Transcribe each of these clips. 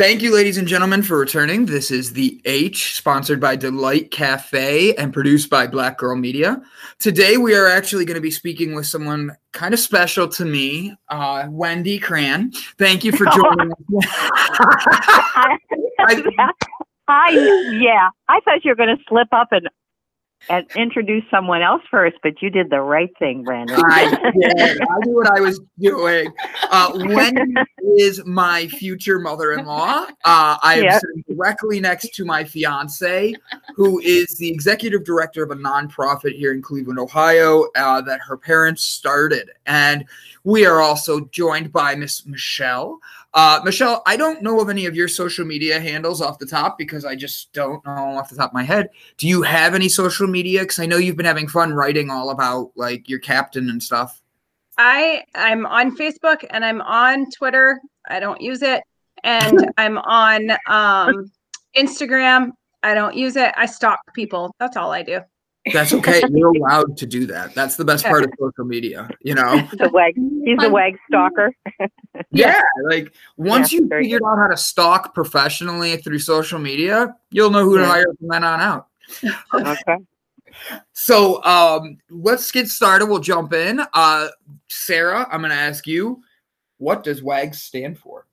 Thank you, ladies and gentlemen, for returning. This is The H, sponsored by Delight Cafe and produced by Black Girl Media. Today, we are actually going to be speaking with someone kind of special to me, uh, Wendy Cran. Thank you for joining us. I, I, yeah, I thought you were going to slip up and and introduce someone else first, but you did the right thing, Brandon. I did. I knew what I was doing. Uh, Wendy is my future mother-in-law. Uh, I am Yep. sitting directly next to my fiance, who is the executive director of a nonprofit here in Cleveland, Ohio, uh, that her parents started. And we are also joined by Miss Michelle. Uh, Michelle, I don't know of any of your social media handles off the top because I just don't know off the top of my head. Do you have any social media? Because I know you've been having fun writing all about like your captain and stuff. I I'm on Facebook and I'm on Twitter. I don't use it, and I'm on um, Instagram. I don't use it. I stalk people. That's all I do. That's okay. You're allowed to do that. That's the best part of social media, you know? the wag, he's the wag stalker. Yeah. Like once Yeah, you figured out how to stalk professionally through social media, you'll know who to Yeah. hire from then on out. Okay. So um let's get started. We'll jump in. Uh Sarah, I'm gonna ask you, what does WAG stand for?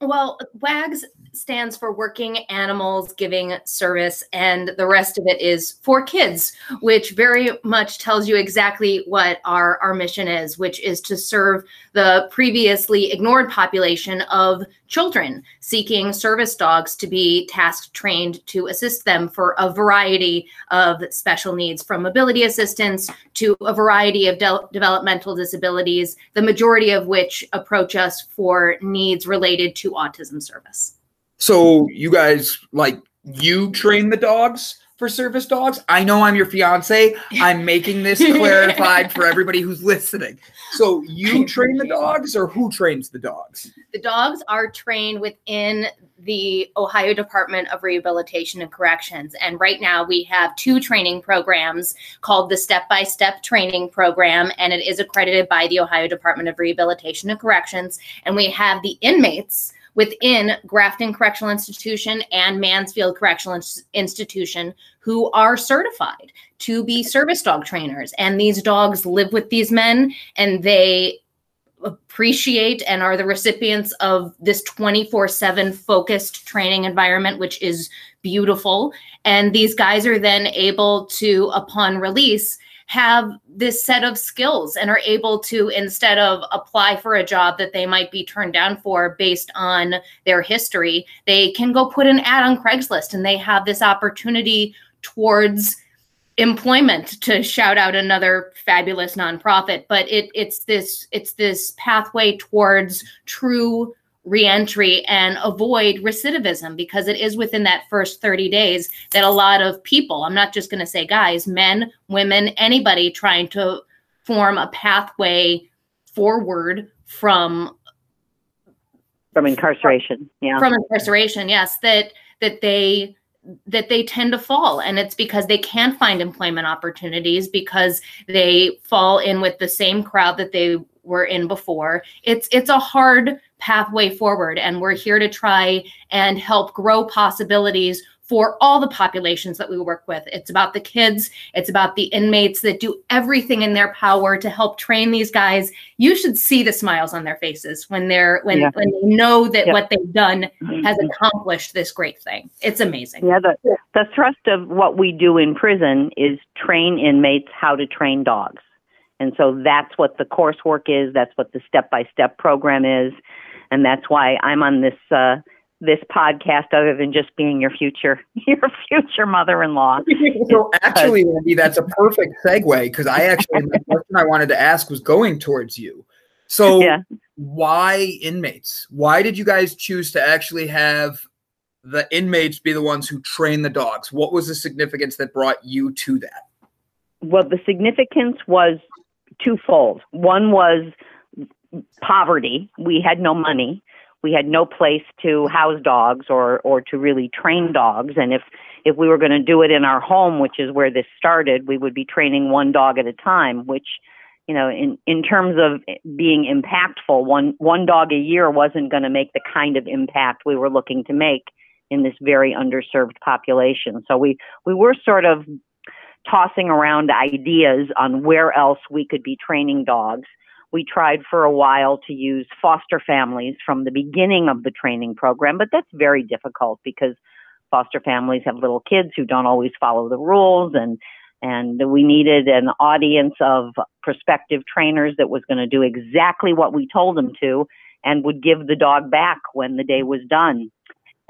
Well, WAGS stands for Working Animals Giving Service, and the rest of it is for kids, which very much tells you exactly what our, our mission is, which is to serve the previously ignored population of children seeking service dogs to be task trained to assist them for a variety of special needs, from mobility assistance to a variety of de- developmental disabilities, the majority of which approach us for needs related to autism service. So you guys like you train the dogs for service dogs? I know I'm your fiance. I'm making this clarified for everybody who's listening. So you train the dogs or who trains the dogs? The dogs are trained within the Ohio Department of Rehabilitation and Corrections. And right now we have two training programs called the Step by Step Training Program, and it is accredited by the Ohio Department of Rehabilitation and Corrections. And we have the inmates within Grafton Correctional Institution and Mansfield Correctional Ins- Institution who are certified to be service dog trainers. And these dogs live with these men and they appreciate and are the recipients of this 24 7 focused training environment, which is beautiful. And these guys are then able to, upon release, have this set of skills and are able to, instead of apply for a job that they might be turned down for based on their history, they can go put an ad on Craigslist and they have this opportunity towards employment to shout out another fabulous nonprofit. But it it's this it's this pathway towards true reentry and avoid recidivism because it is within that first 30 days that a lot of people i'm not just going to say guys men women anybody trying to form a pathway forward from From incarceration. Yeah. from incarceration yes that that they that they tend to fall and it's because they can't find employment opportunities because they fall in with the same crowd that they were in before it's it's a hard pathway forward and we're here to try and help grow possibilities for all the populations that we work with it's about the kids it's about the inmates that do everything in their power to help train these guys you should see the smiles on their faces when they're when, Yeah. when they know that Yeah. what they've done has Mhm. accomplished this great thing. It's amazing. Yeah, the, the thrust of what we do in prison is train inmates how to train dogs. And so that's what the coursework is, that's what the step by step program is, and that's why I'm on this uh, this podcast other than just being your future your future mother in law. So actually, Wendy, that's a perfect segue because I actually the question I wanted to ask was going towards you. So Yeah. why inmates? Why did you guys choose to actually have the inmates be the ones who train the dogs? What was the significance that brought you to that? Well, the significance was twofold. One was poverty. We had no money. We had no place to house dogs or or to really train dogs. And if if we were going to do it in our home, which is where this started, we would be training one dog at a time, which you know, in, in terms of being impactful, one, one dog a year wasn't going to make the kind of impact we were looking to make in this very underserved population. So we, we were sort of tossing around ideas on where else we could be training dogs. We tried for a while to use foster families from the beginning of the training program, but that's very difficult because foster families have little kids who don't always follow the rules and and we needed an audience of prospective trainers that was going to do exactly what we told them to and would give the dog back when the day was done.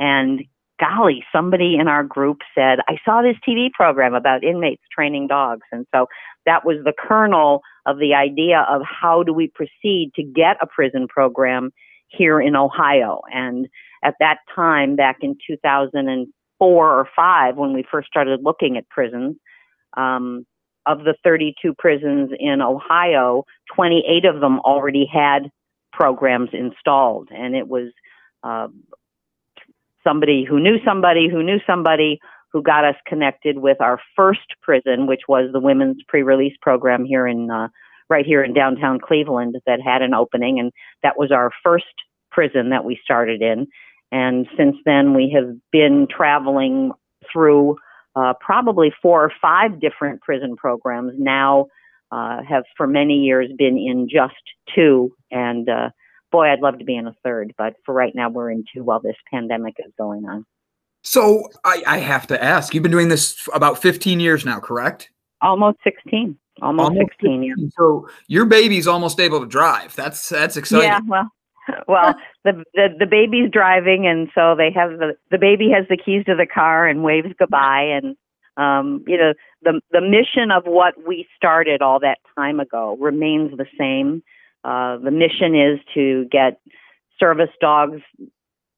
And golly, somebody in our group said, I saw this TV program about inmates training dogs. And so that was the kernel of the idea of how do we proceed to get a prison program here in Ohio. And at that time, back in 2004 or five, when we first started looking at prisons, um, of the 32 prisons in Ohio, 28 of them already had programs installed, and it was uh, somebody who knew somebody who knew somebody who got us connected with our first prison, which was the women's pre-release program here in uh, right here in downtown Cleveland that had an opening, and that was our first prison that we started in. And since then, we have been traveling through uh, probably four or five different prison programs. Now uh, have for many years been in just two, and uh, boy, I'd love to be in a third, but for right now, we're in two while this pandemic is going on. So I, I have to ask, you've been doing this about 15 years now, correct? Almost 16. Almost, almost 16, 16 yeah. So your baby's almost able to drive. That's that's exciting. Yeah, well, well, the, the the baby's driving, and so they have the the baby has the keys to the car and waves goodbye, and um, you know the the mission of what we started all that time ago remains the same. Uh, the mission is to get service dogs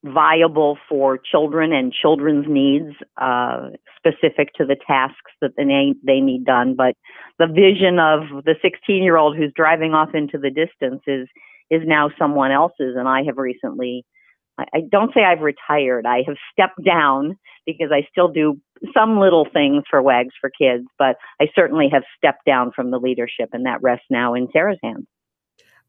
viable for children and children's needs, uh, specific to the tasks that they they need done. But the vision of the 16 year old who's driving off into the distance is is now someone else's. And I have recently, I, I don't say I've retired, I have stepped down because I still do some little things for WAGs for kids, but I certainly have stepped down from the leadership, and that rests now in Sarah's hands.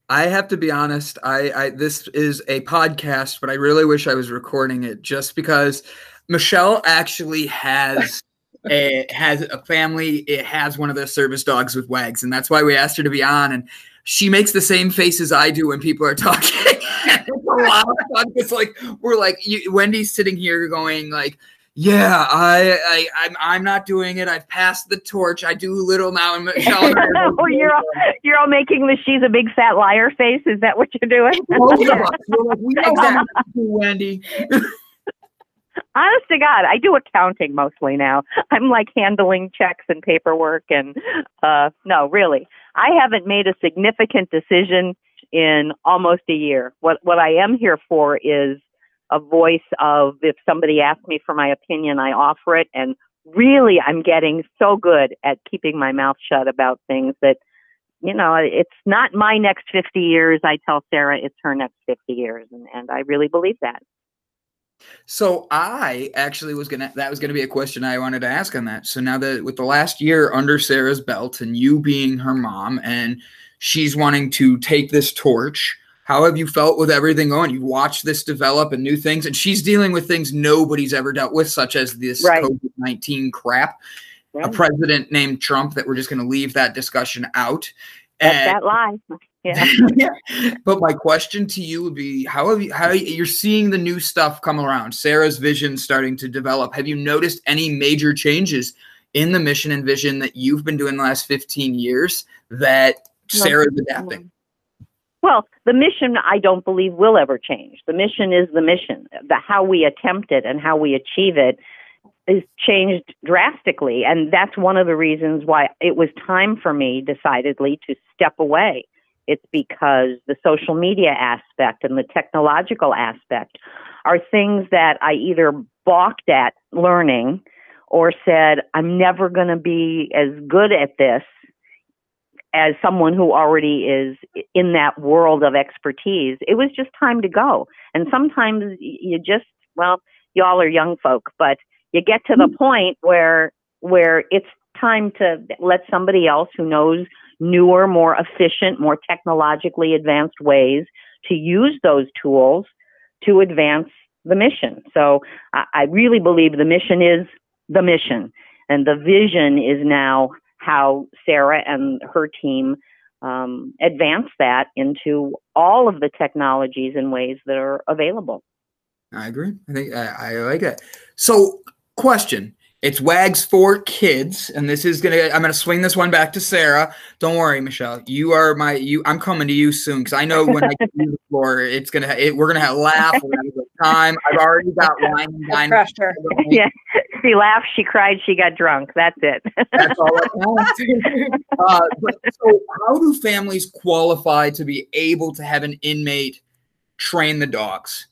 I have to be honest. I, I, this is a podcast, but I really wish I was recording it just because Michelle actually has a has a family. It has one of the service dogs with wags, and that's why we asked her to be on. And she makes the same faces I do when people are talking. it's a lot of fun. It's like we're like you, Wendy's sitting here going like, "Yeah, I, I, I'm, I'm not doing it. I've passed the torch. I do little now." And Michelle, oh, you're all, you're all making the she's a big fat liar face. Is that what you're doing? oh, yeah. like, we know exactly. Wendy. Honest to God, I do accounting mostly now. I'm like handling checks and paperwork and uh no, really. I haven't made a significant decision in almost a year. What what I am here for is a voice of if somebody asks me for my opinion, I offer it and really I'm getting so good at keeping my mouth shut about things that you know, it's not my next 50 years. I tell Sarah it's her next 50 years and and I really believe that. So I actually was gonna that was gonna be a question I wanted to ask on that. So now that with the last year under Sarah's belt and you being her mom and she's wanting to take this torch, how have you felt with everything going? You've watched this develop and new things, and she's dealing with things nobody's ever dealt with, such as this right. COVID nineteen crap. Right. A president named Trump that we're just going to leave that discussion out. That's and, that lie. Yeah. But my question to you would be how have you how you're seeing the new stuff come around, Sarah's vision starting to develop. Have you noticed any major changes in the mission and vision that you've been doing the last 15 years that Sarah's adapting? Well, the mission I don't believe will ever change. The mission is the mission. The how we attempt it and how we achieve it is changed drastically and that's one of the reasons why it was time for me decidedly to step away it's because the social media aspect and the technological aspect are things that I either balked at learning or said, I'm never going to be as good at this as someone who already is in that world of expertise. It was just time to go. And sometimes you just, well, y'all are young folk, but you get to the mm-hmm. point where, where it's time to let somebody else who knows newer, more efficient, more technologically advanced ways to use those tools to advance the mission. So I, I really believe the mission is the mission, and the vision is now how Sarah and her team um, advance that into all of the technologies and ways that are available. I agree. I think I, I like it. So, question: It's Wags for kids, and this is gonna. I'm gonna swing this one back to Sarah. Don't worry, Michelle. You are my. You. I'm coming to you soon because I know when I get to the floor, it's gonna. It, we're gonna have laugh. We're gonna have a good time. I've already got wine dine. Pressure. yeah, she laughed, she cried, she got drunk. That's it. That's all I want. uh, but, so, how do families qualify to be able to have an inmate train the dogs?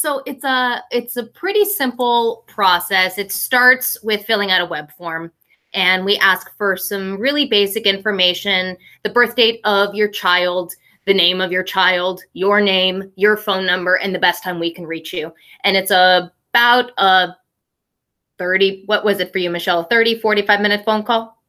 So it's a it's a pretty simple process. It starts with filling out a web form and we ask for some really basic information, the birth date of your child, the name of your child, your name, your phone number and the best time we can reach you. And it's about a 30 what was it for you Michelle? 30 45 minute phone call?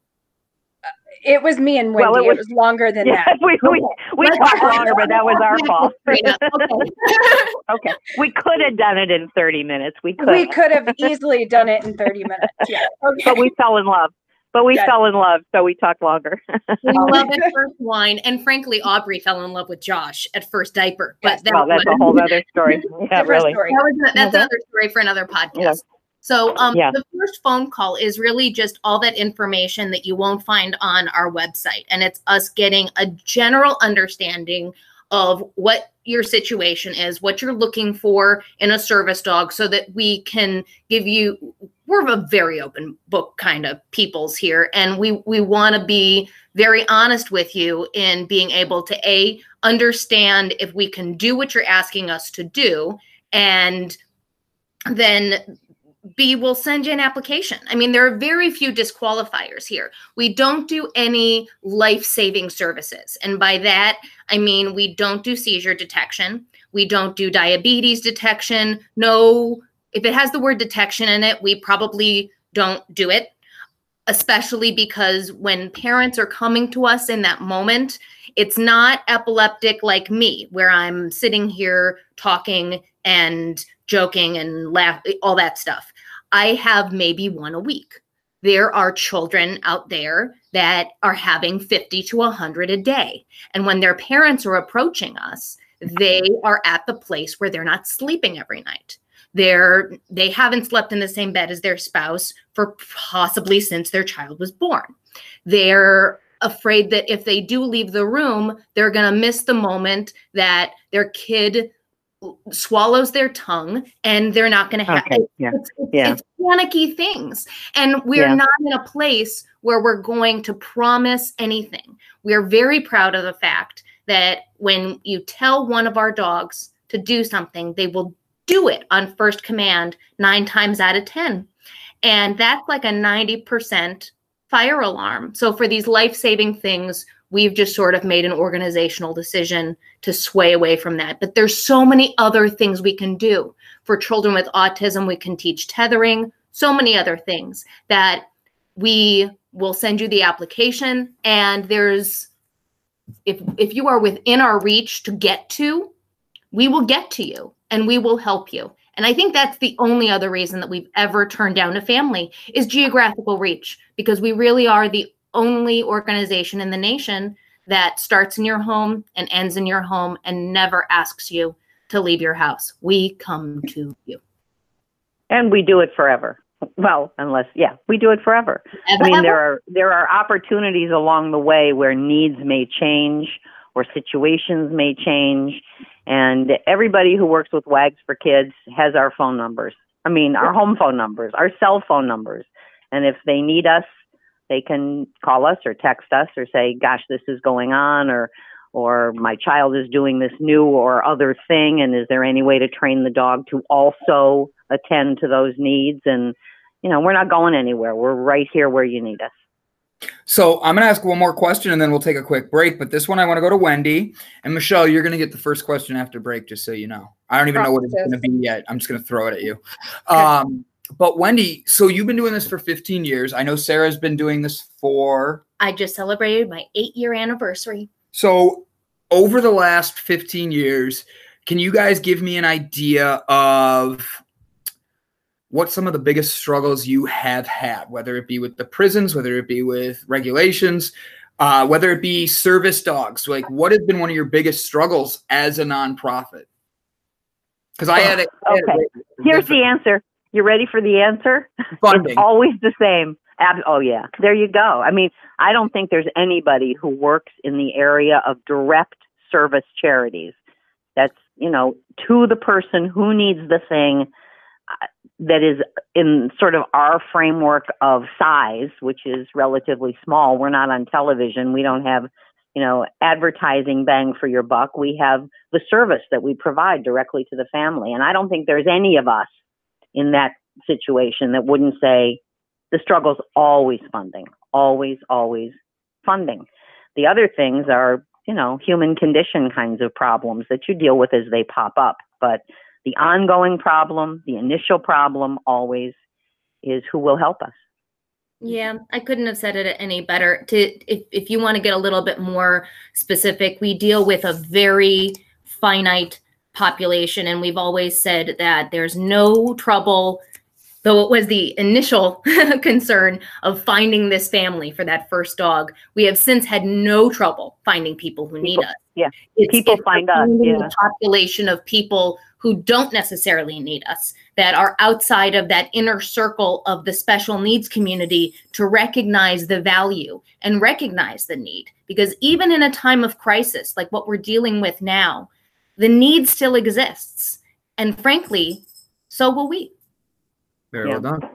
It was me and Wendy. Well, it it, was- was, longer than Yeah, that. we we, we talked longer, but that was our fault. Okay. okay, we could have done it in 30 minutes. We could, We could have easily done it in 30 minutes. Yeah. Okay. but we fell in love. But we Yes. fell in love, so we talked longer. we love at first wine, and frankly, Aubrey fell in love with Josh at first diaper. But Yes, that well, that's was- a whole other story. Yeah, really. story. that was, that's Mhm. another story for another podcast. Yeah. So, um, Yeah. the first phone call is really just all that information that you won't find on our website, and it's us getting a general understanding of what your situation is, what you're looking for in a service dog, so that we can give you. We're a very open book kind of peoples here, and we we want to be very honest with you in being able to a understand if we can do what you're asking us to do, and then B will send you an application. I mean, there are very few disqualifiers here. We don't do any life saving services. And by that, I mean, we don't do seizure detection. We don't do diabetes detection. No, if it has the word detection in it, we probably don't do it, especially because when parents are coming to us in that moment, it's not epileptic like me, where I'm sitting here talking and joking and laugh, all that stuff. I have maybe one a week. There are children out there that are having 50 to 100 a day. And when their parents are approaching us, they are at the place where they're not sleeping every night. They're they haven't slept in the same bed as their spouse for possibly since their child was born. They're afraid that if they do leave the room, they're going to miss the moment that their kid swallows their tongue and they're not going to have Okay, yeah, it's, it's, yeah. it's panicky things. And we're Yeah. not in a place where we're going to promise anything. We're very proud of the fact that when you tell one of our dogs to do something, they will do it on first command nine times out of 10. And that's like a 90% fire alarm. So for these life saving things, we've just sort of made an organizational decision to sway away from that. But there's so many other things we can do. For children with autism, we can teach tethering, so many other things that we will send you the application and there's if if you are within our reach to get to, we will get to you and we will help you. And I think that's the only other reason that we've ever turned down a family is geographical reach because we really are the only organization in the nation that starts in your home and ends in your home and never asks you to leave your house. We come to you. And we do it forever. Well, unless yeah, we do it forever. I mean, there are there are opportunities along the way where needs may change or situations may change, and everybody who works with WAGs for Kids has our phone numbers. I mean, our home phone numbers, our cell phone numbers, and if they need us, they can call us or text us or say, "Gosh, this is going on," or or my child is doing this new or other thing, and is there any way to train the dog to also attend to those needs and you know, we're not going anywhere. We're right here where you need us. So I'm going to ask one more question and then we'll take a quick break. But this one I want to go to Wendy. And Michelle, you're going to get the first question after break, just so you know. I don't even know what it's going to be yet. I'm just going to throw it at you. Um, but Wendy, so you've been doing this for 15 years. I know Sarah's been doing this for. I just celebrated my eight year anniversary. So, over the last 15 years, can you guys give me an idea of what some of the biggest struggles you have had, whether it be with the prisons, whether it be with regulations, uh, whether it be service dogs? Like, what has been one of your biggest struggles as a nonprofit? Because I had it. Okay. Here's the answer. You ready for the answer? Funding. It's always the same. Ab- oh yeah, there you go. I mean, I don't think there's anybody who works in the area of direct service charities that's you know to the person who needs the thing uh, that is in sort of our framework of size, which is relatively small. We're not on television. We don't have you know advertising bang for your buck. We have the service that we provide directly to the family, and I don't think there's any of us in that situation that wouldn't say the struggle's always funding, always, always funding. The other things are, you know, human condition kinds of problems that you deal with as they pop up. But the ongoing problem, the initial problem always is who will help us. Yeah, I couldn't have said it any better. To if, if you want to get a little bit more specific, we deal with a very finite population. And we've always said that there's no trouble, though it was the initial concern of finding this family for that first dog. We have since had no trouble finding people who need us. Yeah. It's, people it's find us. Yeah. The population of people who don't necessarily need us, that are outside of that inner circle of the special needs community to recognize the value and recognize the need. Because even in a time of crisis, like what we're dealing with now, the need still exists. And frankly, so will we. Very yeah. well done.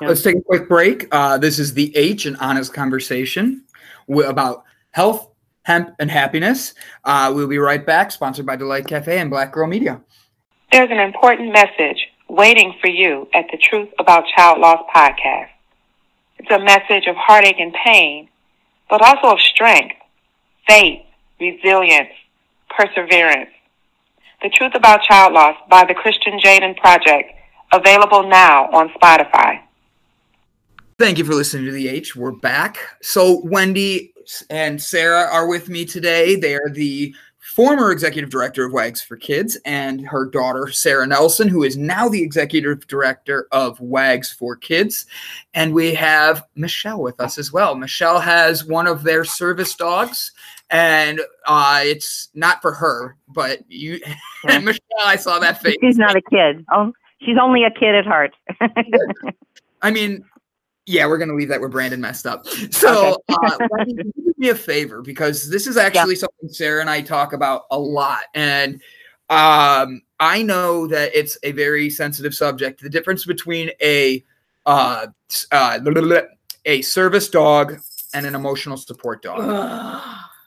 Yeah. Let's take a quick break. Uh, this is the H, an honest conversation about health, hemp, and happiness. Uh, we'll be right back, sponsored by Delight Cafe and Black Girl Media. There's an important message waiting for you at the Truth About Child Loss podcast. It's a message of heartache and pain, but also of strength, faith, resilience, perseverance. The Truth About Child Loss by the Christian Jaden Project, available now on Spotify. Thank you for listening to The H. We're back. So, Wendy and Sarah are with me today. They are the former executive director of WAGS for Kids and her daughter, Sarah Nelson, who is now the executive director of WAGS for Kids. And we have Michelle with us as well. Michelle has one of their service dogs and uh, it's not for her, but you, yeah. Michelle, I saw that face. She's not a kid. Oh, she's only a kid at heart. I mean, yeah, we're gonna leave that where Brandon messed up. So, okay. uh, do me a favor because this is actually yeah. something Sarah and I talk about a lot, and um, I know that it's a very sensitive subject. The difference between a uh, uh, a service dog and an emotional support dog.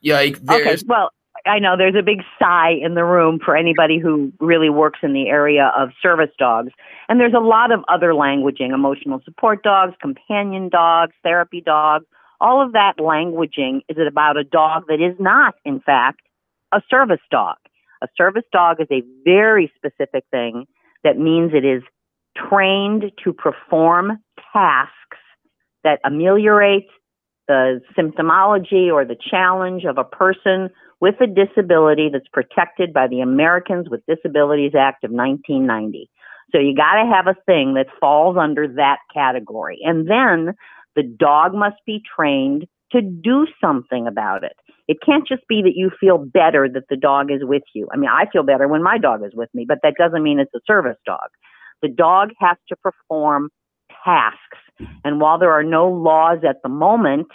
Yeah, like okay. Well, I know there's a big sigh in the room for anybody who really works in the area of service dogs. And there's a lot of other languaging emotional support dogs, companion dogs, therapy dogs. All of that languaging is about a dog that is not, in fact, a service dog. A service dog is a very specific thing that means it is trained to perform tasks that ameliorate the symptomology or the challenge of a person with a disability that's protected by the Americans with Disabilities Act of 1990. So you got to have a thing that falls under that category. And then the dog must be trained to do something about it. It can't just be that you feel better that the dog is with you. I mean, I feel better when my dog is with me, but that doesn't mean it's a service dog. The dog has to perform tasks and while there are no laws at the moment,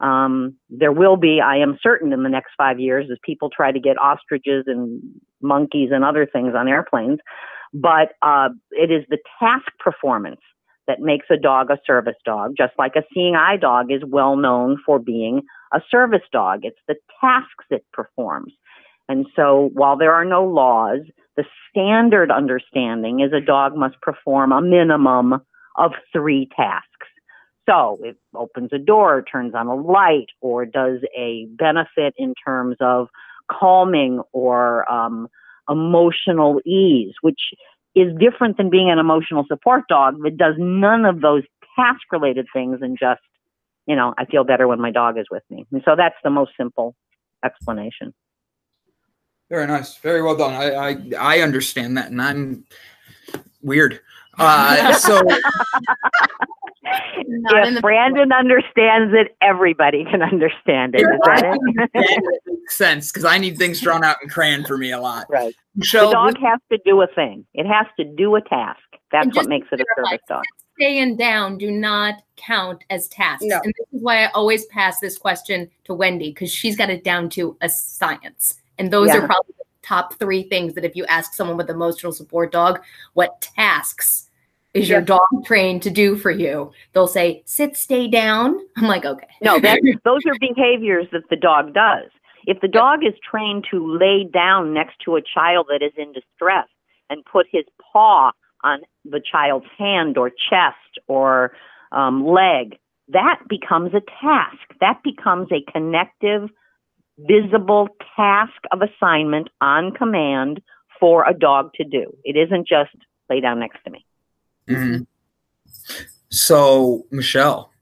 um, there will be, I am certain, in the next five years as people try to get ostriches and monkeys and other things on airplanes. But uh, it is the task performance that makes a dog a service dog, just like a seeing eye dog is well known for being a service dog. It's the tasks it performs. And so while there are no laws, the standard understanding is a dog must perform a minimum of three tasks. So it opens a door, turns on a light, or does a benefit in terms of calming or um, emotional ease, which is different than being an emotional support dog that does none of those task related things and just, you know, I feel better when my dog is with me. And so that's the most simple explanation. Very nice. Very well done. I I, I understand that, and I'm weird. Uh, so if Brandon understands it, everybody can understand it. Is that it? it makes sense because I need things drawn out in crayon for me a lot. Right. Michelle, the dog has to do a thing. It has to do a task. That's what makes it a service dog. Staying down do not count as tasks. No. And this is why I always pass this question to Wendy because she's got it down to a science. And those Yeah. are probably the top three things that if you ask someone with emotional support dog, what tasks is your dog trained to do for you? They'll say, sit, stay down. I'm like, okay. No, that, those are behaviors that the dog does. If the dog is trained to lay down next to a child that is in distress and put his paw on the child's hand or chest or um, leg, that becomes a task. That becomes a connective, visible task of assignment on command for a dog to do. It isn't just lay down next to me. Mhm. So, Michelle,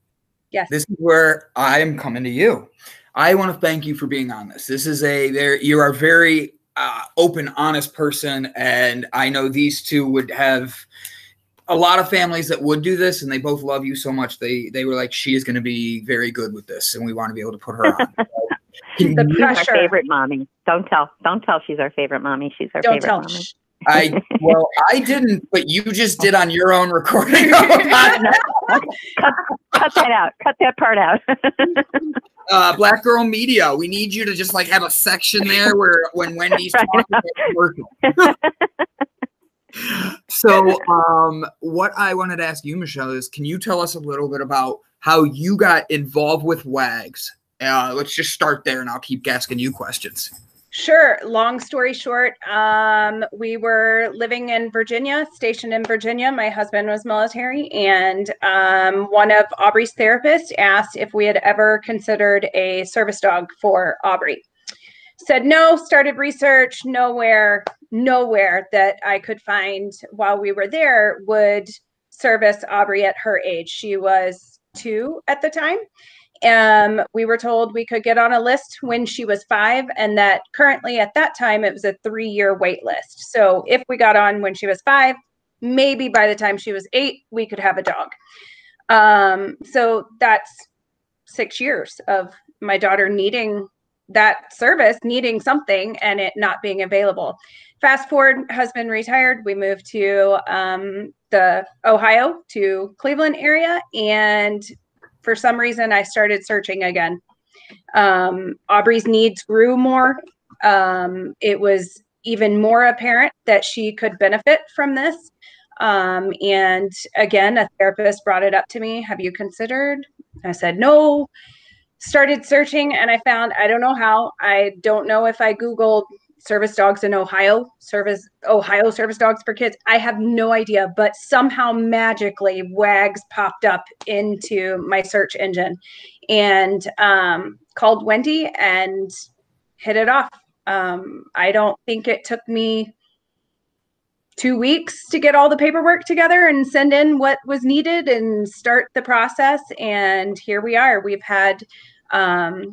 Yes. this is where I am coming to you. I want to thank you for being on this. This is a there. You are a very uh, open, honest person, and I know these two would have a lot of families that would do this, and they both love you so much. They they were like, she is going to be very good with this, and we want to be able to put her on. The you- She's our pressure. favorite mommy. Don't tell. Don't tell she's our favorite mommy. She's our Don't favorite tell. mommy. I well, I didn't, but you just did on your own recording. Cut that out. Cut that part out. uh, Black Girl Media. We need you to just like have a section there where when Wendy's Right. talking so, um, what I wanted to ask you, Michelle, is can you tell us a little bit about how you got involved with WAGs? Uh, let's just start there, and I'll keep asking you questions. Sure. Long story short, um, we were living in Virginia, stationed in Virginia. My husband was military, and um, one of Aubrey's therapists asked if we had ever considered a service dog for Aubrey. Said no, started research, nowhere, nowhere that I could find while we were there would service Aubrey at her age. She was two at the time. Um, we were told we could get on a list when she was five, and that currently at that time it was a three year wait list. So if we got on when she was five, maybe by the time she was eight, we could have a dog. Um, so that's six years of my daughter needing that service, needing something, and it not being available. Fast forward, husband retired. We moved to um, the Ohio to Cleveland area, and for some reason I started searching again. Um, Aubrey's needs grew more. Um, it was even more apparent that she could benefit from this. Um, and again, a therapist brought it up to me. Have you considered? I said, no. Started searching and I found, I don't know how, I don't know if I Googled service dogs in Ohio, service Ohio service dogs for kids. I have no idea, but somehow magically WAGs popped up into my search engine and um, called Wendy and hit it off. Um, I don't think it took me two weeks to get all the paperwork together and send in what was needed and start the process. And here we are. We've had um,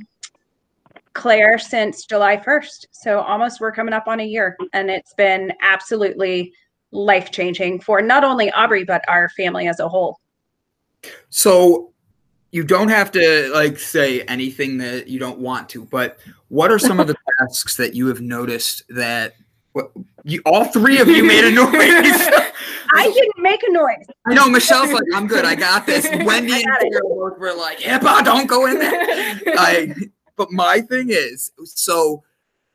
Claire since July 1st. So almost we're coming up on a year. And it's been absolutely life changing for not only Aubrey, but our family as a whole. So, you don't have to like say anything that you don't want to, but what are some of the tasks that you have noticed that what, you, all three of you made a noise? I didn't make a noise. I know Michelle's like, I'm good, I got this. Wendy and. Sarah both were like, HIPAA, don't go in there. I, but my thing is, so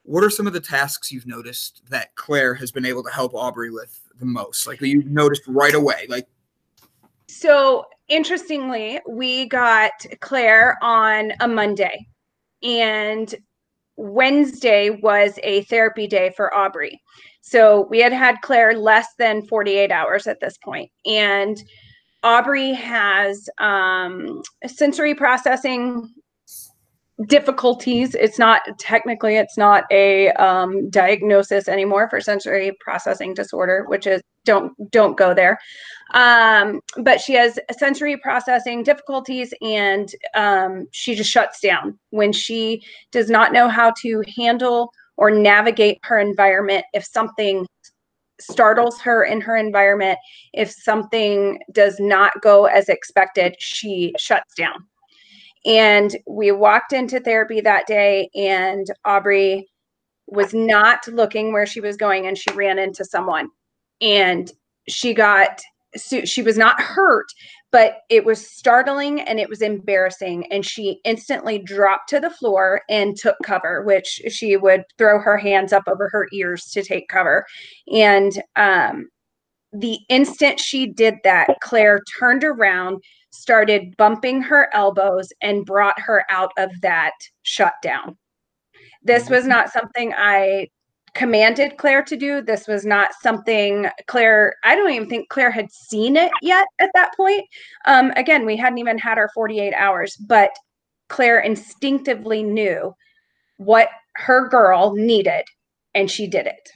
what are some of the tasks you've noticed that Claire has been able to help Aubrey with the most? Like that you've noticed right away. Like, So interestingly, we got Claire on a Monday, and Wednesday was a therapy day for Aubrey. So we had had Claire less than 48 hours at this point, and Aubrey has um, sensory processing difficulties. It's not technically it's not a um, diagnosis anymore for sensory processing disorder, which is don't don't go there. Um, but she has sensory processing difficulties, and um, she just shuts down when she does not know how to handle or navigate her environment. If something startles her in her environment, if something does not go as expected, she shuts down and we walked into therapy that day, and Aubrey was not looking where she was going, and she ran into someone. And she got, she was not hurt, but it was startling and it was embarrassing. And she instantly dropped to the floor and took cover, which she would throw her hands up over her ears to take cover. And um, the instant she did that, Claire turned around, started bumping her elbows and brought her out of that shutdown. This was mm-hmm. not something I commanded Claire to do. This was not something Claire, I don't even think Claire had seen it yet at that point. Um, again, we hadn't even had our 48 hours, but Claire instinctively knew what her girl needed and she did it.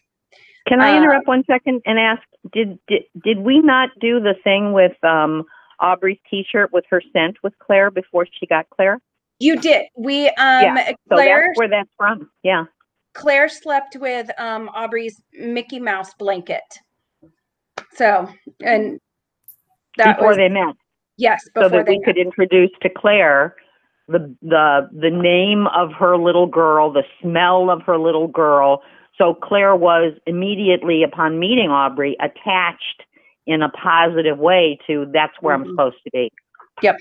Can I interrupt uh, one second and ask did, did did we not do the thing with um Aubrey's T-shirt with her scent with Claire before she got Claire? You did. We um yeah. So Claire, that's where that's from. Yeah. Claire slept with um Aubrey's Mickey Mouse blanket. So and that before was, they met. Yes, so that we met. could introduce to Claire the the the name of her little girl, the smell of her little girl. So Claire was immediately upon meeting Aubrey attached in a positive way to that's where mm-hmm. I'm supposed to be. Yep.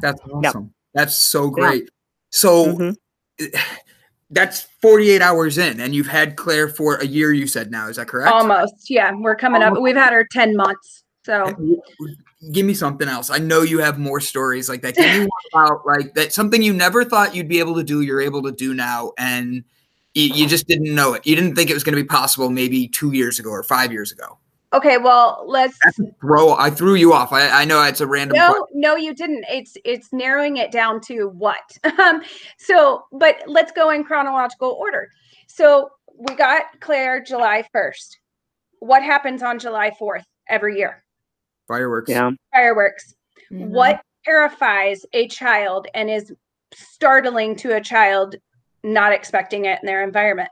That's awesome. Yep. That's so great. Yeah. So mm-hmm. that's 48 hours in, and you've had Claire for a year, you said now. Is that correct? Almost. Yeah. We're coming Almost. up. We've had her 10 months. So give me something else. I know you have more stories like that. Give me about like that something you never thought you'd be able to do, you're able to do now, and you, you just didn't know it. You didn't think it was going to be possible maybe two years ago or five years ago. Okay, well, let's throw. I threw you off. I, I know it's a random. No, question. no, you didn't. It's it's narrowing it down to what. Um, so, but let's go in chronological order. So we got Claire July first. What happens on July fourth every year? Fireworks. Yeah. Fireworks. Mm-hmm. What terrifies a child and is startling to a child not expecting it in their environment?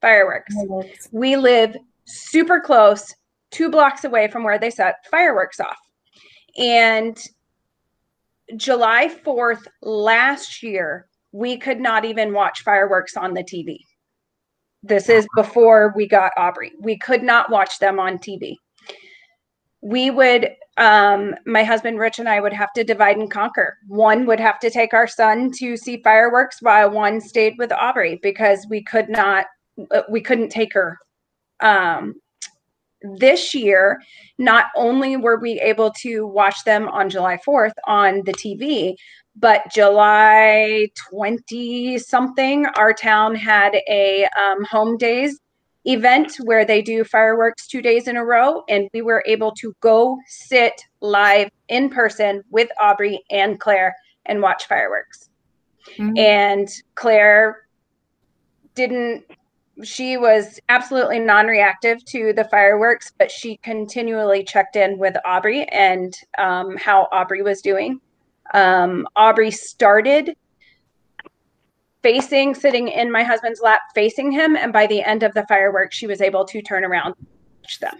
Fireworks. Fireworks. We live super close two blocks away from where they set fireworks off. And July 4th last year, we could not even watch fireworks on the TV. This is before we got Aubrey. We could not watch them on TV. We would, um, my husband Rich and I would have to divide and conquer. One would have to take our son to see fireworks while one stayed with Aubrey because we could not, uh, we couldn't take her um, this year, not only were we able to watch them on July 4th on the TV, but July 20 something, our town had a um, home days event where they do fireworks two days in a row. And we were able to go sit live in person with Aubrey and Claire and watch fireworks. Mm-hmm. And Claire didn't she was absolutely non-reactive to the fireworks, but she continually checked in with Aubrey and um, how Aubrey was doing. Um, Aubrey started facing, sitting in my husband's lap, facing him, and by the end of the fireworks, she was able to turn around, watch them.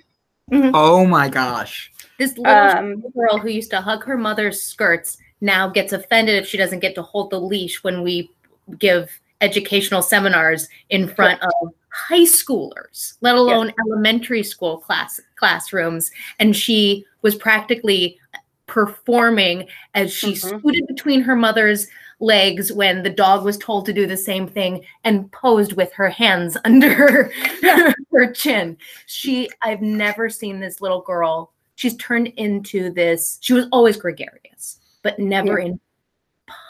Mm-hmm. Oh my gosh! This little um, girl who used to hug her mother's skirts now gets offended if she doesn't get to hold the leash when we give educational seminars in front of high schoolers, let alone elementary school class classrooms. And she was practically performing as she mm-hmm. scooted between her mother's legs when the dog was told to do the same thing and posed with her hands under her, her chin. She, I've never seen this little girl. She's turned into this. She was always gregarious, but never yeah. in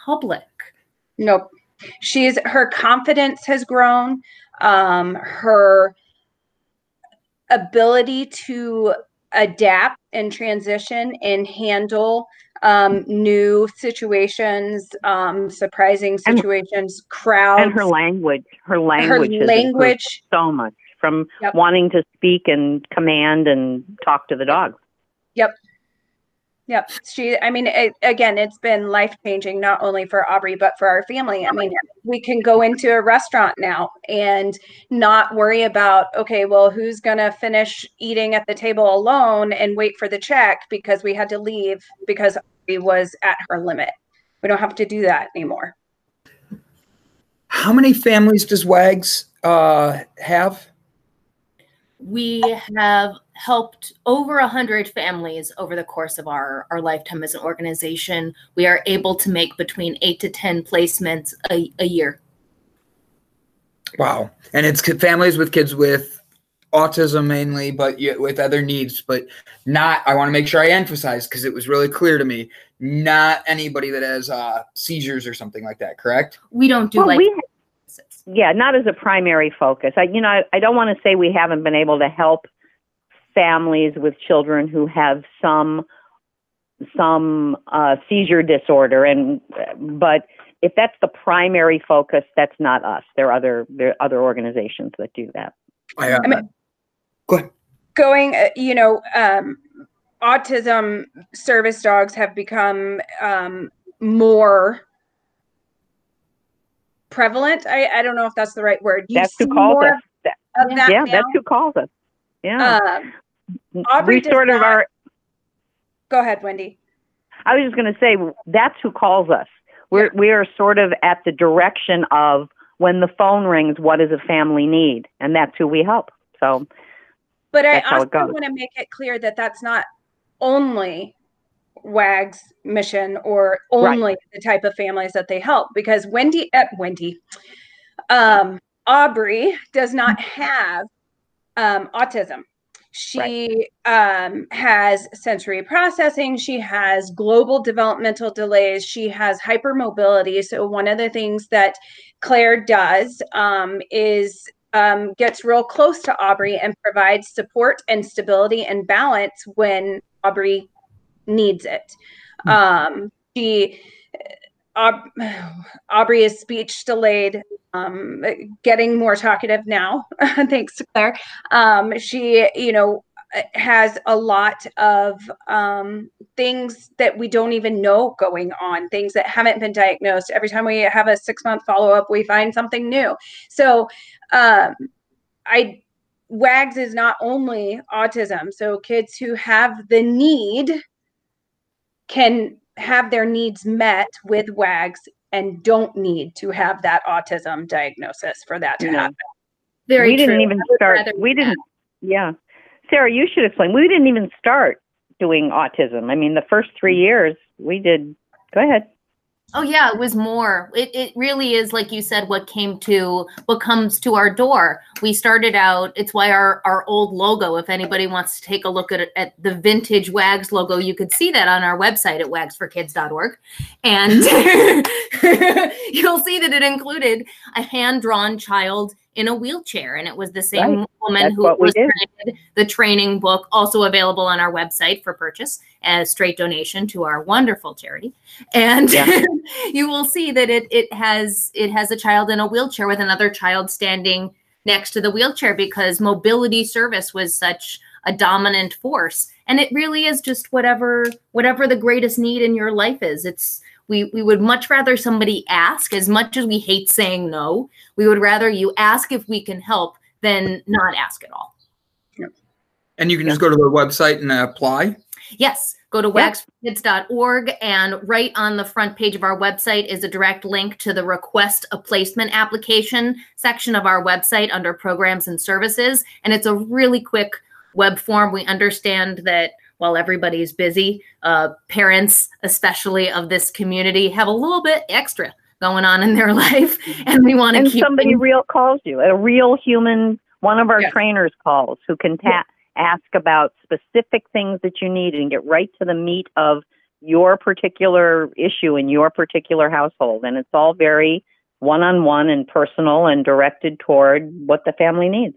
public. Nope she's her confidence has grown um, her ability to adapt and transition and handle um, new situations, um, surprising And- situations, crowds, and her language, her her language, improved language. so much from Yep. wanting to speak and command and talk to the dogs. Yep. She, I mean, it, again, it's been life changing, not only for Aubrey, but for our family. I mean, we can go into a restaurant now and not worry about, okay, well, who's going to finish eating at the table alone and wait for the check because we had to leave because Aubrey was at her limit. We don't have to do that anymore. How many families does WAGS uh, have? We have helped over a hundred families over the course of our, our lifetime as an organization. We are able to make between eight to 10 placements a, a year. Wow. And it's families with kids with autism mainly, but with other needs, but not, I want to make sure I emphasize because it was really clear to me, not anybody that has uh, seizures or something like that, correct? We don't do Well, like we yeah, not as a primary focus. I, you know, I, I don't want to say we haven't been able to help families with children who have some some uh, seizure disorder, and but if that's the primary focus, that's not us. There are other there are other organizations that do that. I, uh, I mean- go ahead. going uh, you know um, autism service dogs have become um, more prevalent I, I don't know if that's the right word You that's who calls us. That- of that yeah, now. that's who calls us. Yeah, Um, Aubrey we sort of not- are. go ahead wendy I was just going to say that's who calls us. We're we are sort of at the direction of when the phone rings. What does a family need? And that's who we help. So but i also want to make it clear that that's not only wag's mission or Right. only the type of families that they help because wendy uh, wendy um, aubrey does not have um, autism. She um, has sensory processing she has global developmental delays she has hypermobility. So one of the things that claire does um, is um, gets real close to aubrey and provides support and stability and balance when aubrey needs it um, she Aub- Aubrey is speech delayed, um, getting more talkative now, thanks to Claire. Um, she, you know, has a lot of um, things that we don't even know going on, things that haven't been diagnosed. Every time we have a six month follow up, we find something new. So, um, I WAGS is not only autism. So kids who have the need can have their needs met with WAGS and don't need to have that autism diagnosis for that to No. happen. very we didn't even start. We didn't. Yeah, Sarah, you should explain. We didn't even start doing autism. I mean, the first three years we did. Go ahead. Oh yeah, it was more. It it really is like you said what came to what comes to our door. We started out it's why our our old logo if anybody wants to take a look at at the vintage WAGS logo, you could see that on our website at wagsforkids.org. And you'll see that it included a hand-drawn child in a wheelchair and it was the same Right. woman That's who what we the training book also available on our website for purchase as straight donation to our wonderful charity. And Yeah. you will see that it it has it has a child in a wheelchair with another child standing next to the wheelchair because mobility service was such a dominant force and it really is just whatever whatever the greatest need in your life is it's we we would much rather somebody ask as much as we hate saying no we would rather you ask if we can help than not ask at all And you can just go to their website and apply. Yes, go to Yep. wagsforkids.org and right on the front page of our website is a direct link to the request a placement application section of our website under programs and services. And it's a really quick web form. We understand that while everybody's busy, uh, parents, especially of this community, have a little bit extra going on in their life. And we want to keep somebody things- real calls you. A real human. One of our trainers calls who can ta- ask about specific things that you need and get right to the meat of your particular issue in your particular household. And it's all very one on one and personal and directed toward what the family needs.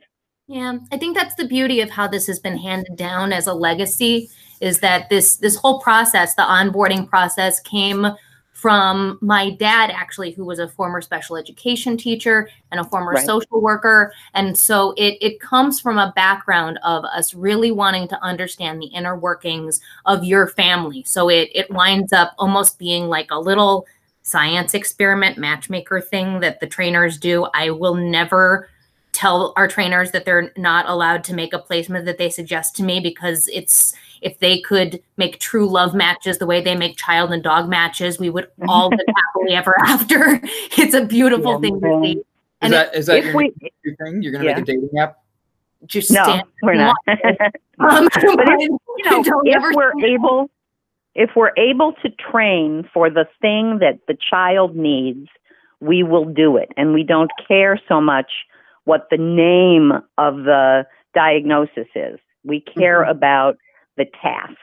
Yeah, I think that's the beauty of how this has been handed down as a legacy is that this this whole process, the onboarding process, came from my dad actually who was a former special education teacher and a former right. social worker. And so it it comes from a background of us really wanting to understand the inner workings of your family. So it it winds up almost being like a little science experiment matchmaker thing that the trainers do. I will never tell our trainers that they're not allowed to make a placement that they suggest to me because it's if they could make true love matches the way they make child and dog matches, we would all live happily ever after. It's a beautiful yeah, thing to see. And is that, is that your we, thing? You're going to yeah. make a dating app? Just no, we're not. um, but if, you know, if we're able, if we're able to train for the thing that the child needs, we will do it, and we don't care so much what the name of the diagnosis is. We care mm-hmm. about the task.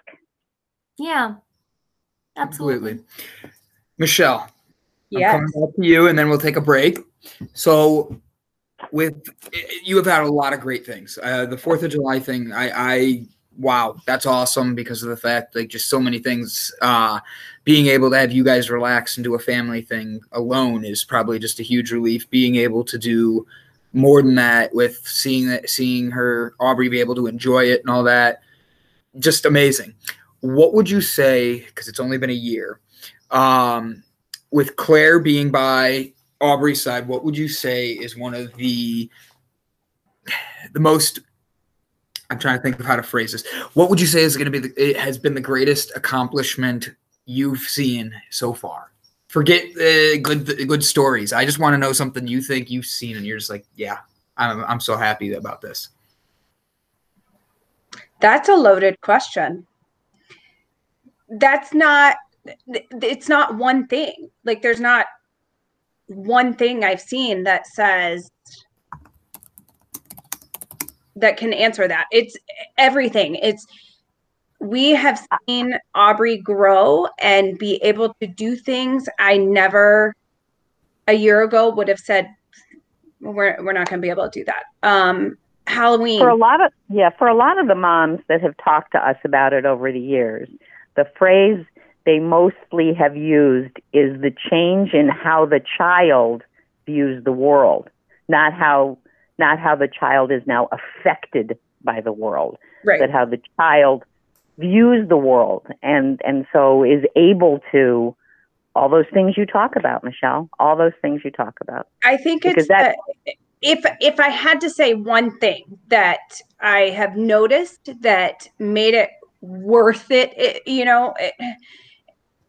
Yeah, absolutely. absolutely. Michelle, yes. I'm coming back to you, and then we'll take a break. So, with you have had a lot of great things. Uh, the Fourth of July thing, I, I wow, that's awesome because of the fact like just so many things. Uh, being able to have you guys relax and do a family thing alone is probably just a huge relief. Being able to do more than that with seeing that seeing her Aubrey be able to enjoy it and all that. Just amazing. What would you say because it's only been a year um, with claire being by aubrey's side what would you say is one of the the most i'm trying to think of how to phrase this. What would you say is going to be the, it has been the greatest accomplishment you've seen so far forget uh, good good stories. I just want to know something you think you've seen, and you're just like, yeah, I'm I'm so happy about this. That's a loaded question. That's not. It's not one thing. Like there's not one thing I've seen that says that can answer that. It's everything. It's we have seen Aubrey grow and be able to do things I never a year ago would have said we're we're not going to be able to do that. Um, Halloween for a lot of yeah for a lot of the moms that have talked to us about it over the years, the phrase they mostly have used is the change in how the child views the world, not how not how the child is now affected by the world, right. but how the child views the world. And and so is able to all those things you talk about michelle all those things you talk about. I think because it's that if if i had to say one thing that i have noticed that made it worth it, it you know it,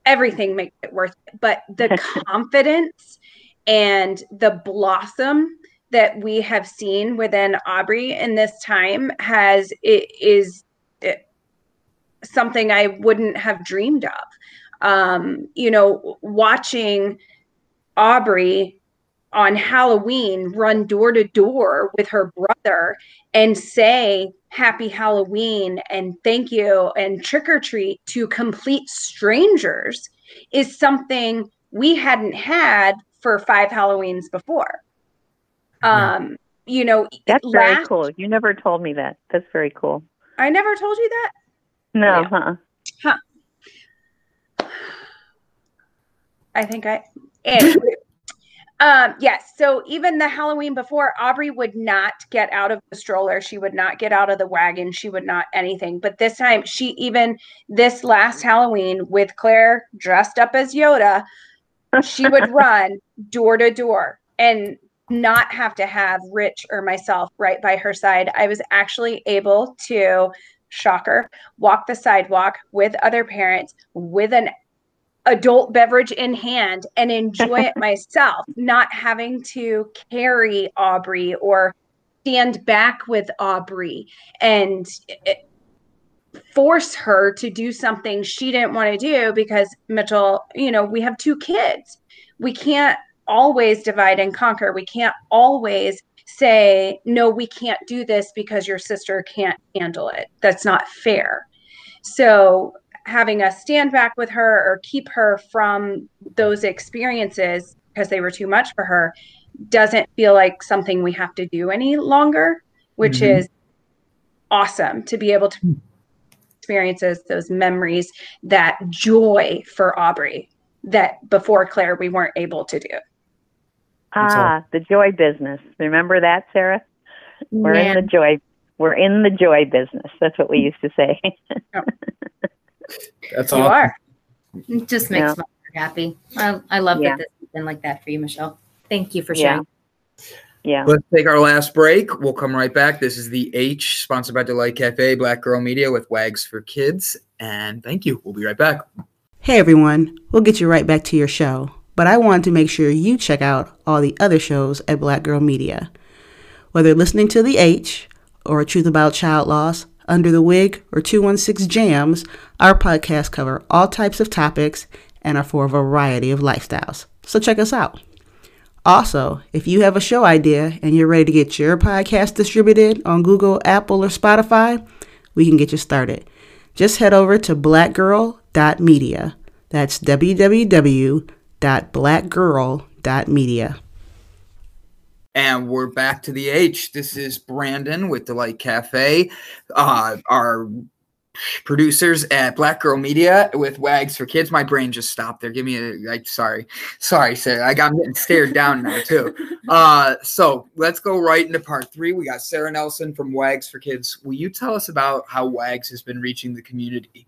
everything makes it worth it but the confidence and the blossom that we have seen within aubrey in this time has it is something I wouldn't have dreamed of. Um, you know, watching Aubrey on Halloween run door to door with her brother and say happy Halloween and thank you and trick or treat to complete strangers is something we hadn't had for five Halloweens before. Um, you know, that's last, very cool. You never told me that. That's very cool. I never told you that. No, yeah. huh? Huh. I think I. Anyway. um, yes. So even the Halloween before, Aubrey would not get out of the stroller. She would not get out of the wagon. She would not anything. But this time, she even this last Halloween with Claire dressed up as Yoda, she would run door to door and not have to have Rich or myself right by her side. I was actually able to shocker, walk the sidewalk with other parents with an adult beverage in hand and enjoy it myself, not having to carry Aubrey or stand back with Aubrey and eh, force her to do something she didn't want to do because Mitchell, you know, we have two kids. We can't always divide and conquer. We can't always say, no, we can't do this because your sister can't handle it. That's not fair. So having us stand back with her or keep her from those experiences because they were too much for her doesn't feel like something we have to do any longer, which mm-hmm. is awesome to be able to experiences, those memories, that joy for Aubrey that before Claire we weren't able to do. Ah, the joy business. Remember that, Sarah? We're in the joy. We're in the joy business. That's what we used to say. That's You all. are. It just makes Yeah. my heart happy. I, I love Yeah. that this has been like that for you, Michelle. Thank you for Yeah. sharing. yeah. Let's take our last break. We'll come right back. This is the H, sponsored by Delight Cafe, Black Girl Media with Wags for Kids. And thank you. We'll be right back. Hey everyone, we'll get you right back to your show, but I wanted to make sure you check out all the other shows at Black Girl Media. Whether listening to The H, or Truth About Child Loss, Under the Wig, or 216 Jams, our podcasts cover all types of topics and are for a variety of lifestyles. So check us out. Also, if you have a show idea and you're ready to get your podcast distributed on Google, Apple, or Spotify, we can get you started. Just head over to blackgirl.media. That's www.blackgirl.media. And we're back to the H. This is Brandon with Delight Cafe. Uh, our producers at Black Girl Media with Wags for Kids. My brain just stopped there. Give me a like sorry. Sorry, Sarah. I got getting stared down now too. Uh so let's go right into part three. We got Sarah Nelson from Wags for Kids. Will you tell us about how Wags has been reaching the community?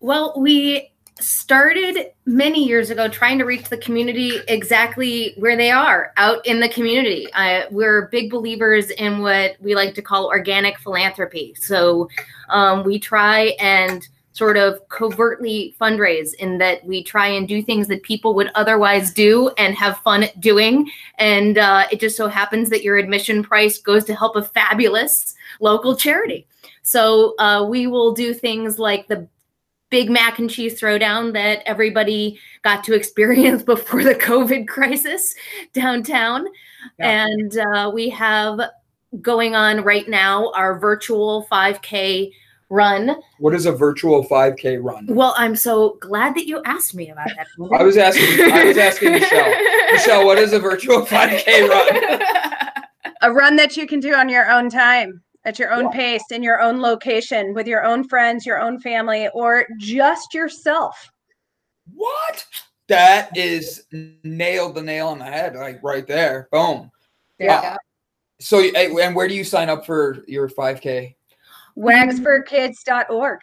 Well, we started many years ago trying to reach the community exactly where they are out in the community. Uh, we're big believers in what we like to call organic philanthropy. So um, we try and sort of covertly fundraise in that we try and do things that people would otherwise do and have fun doing. And uh, it just so happens that your admission price goes to help a fabulous local charity. So uh, we will do things like the big mac and cheese throwdown that everybody got to experience before the COVID crisis downtown. Yeah. And uh, we have going on right now our virtual 5K run. What is a virtual 5K run? Well, I'm so glad that you asked me about that. I was asking I was asking Michelle. Michelle, what is a virtual 5K run? A run that you can do on your own time, at your own Yeah. pace, in your own location, with your own friends, your own family, or just yourself. What? That is nailed the nail on the head, like right there. Boom. Yeah. go. So, and where do you sign up for your 5K? Wagsforkids.org.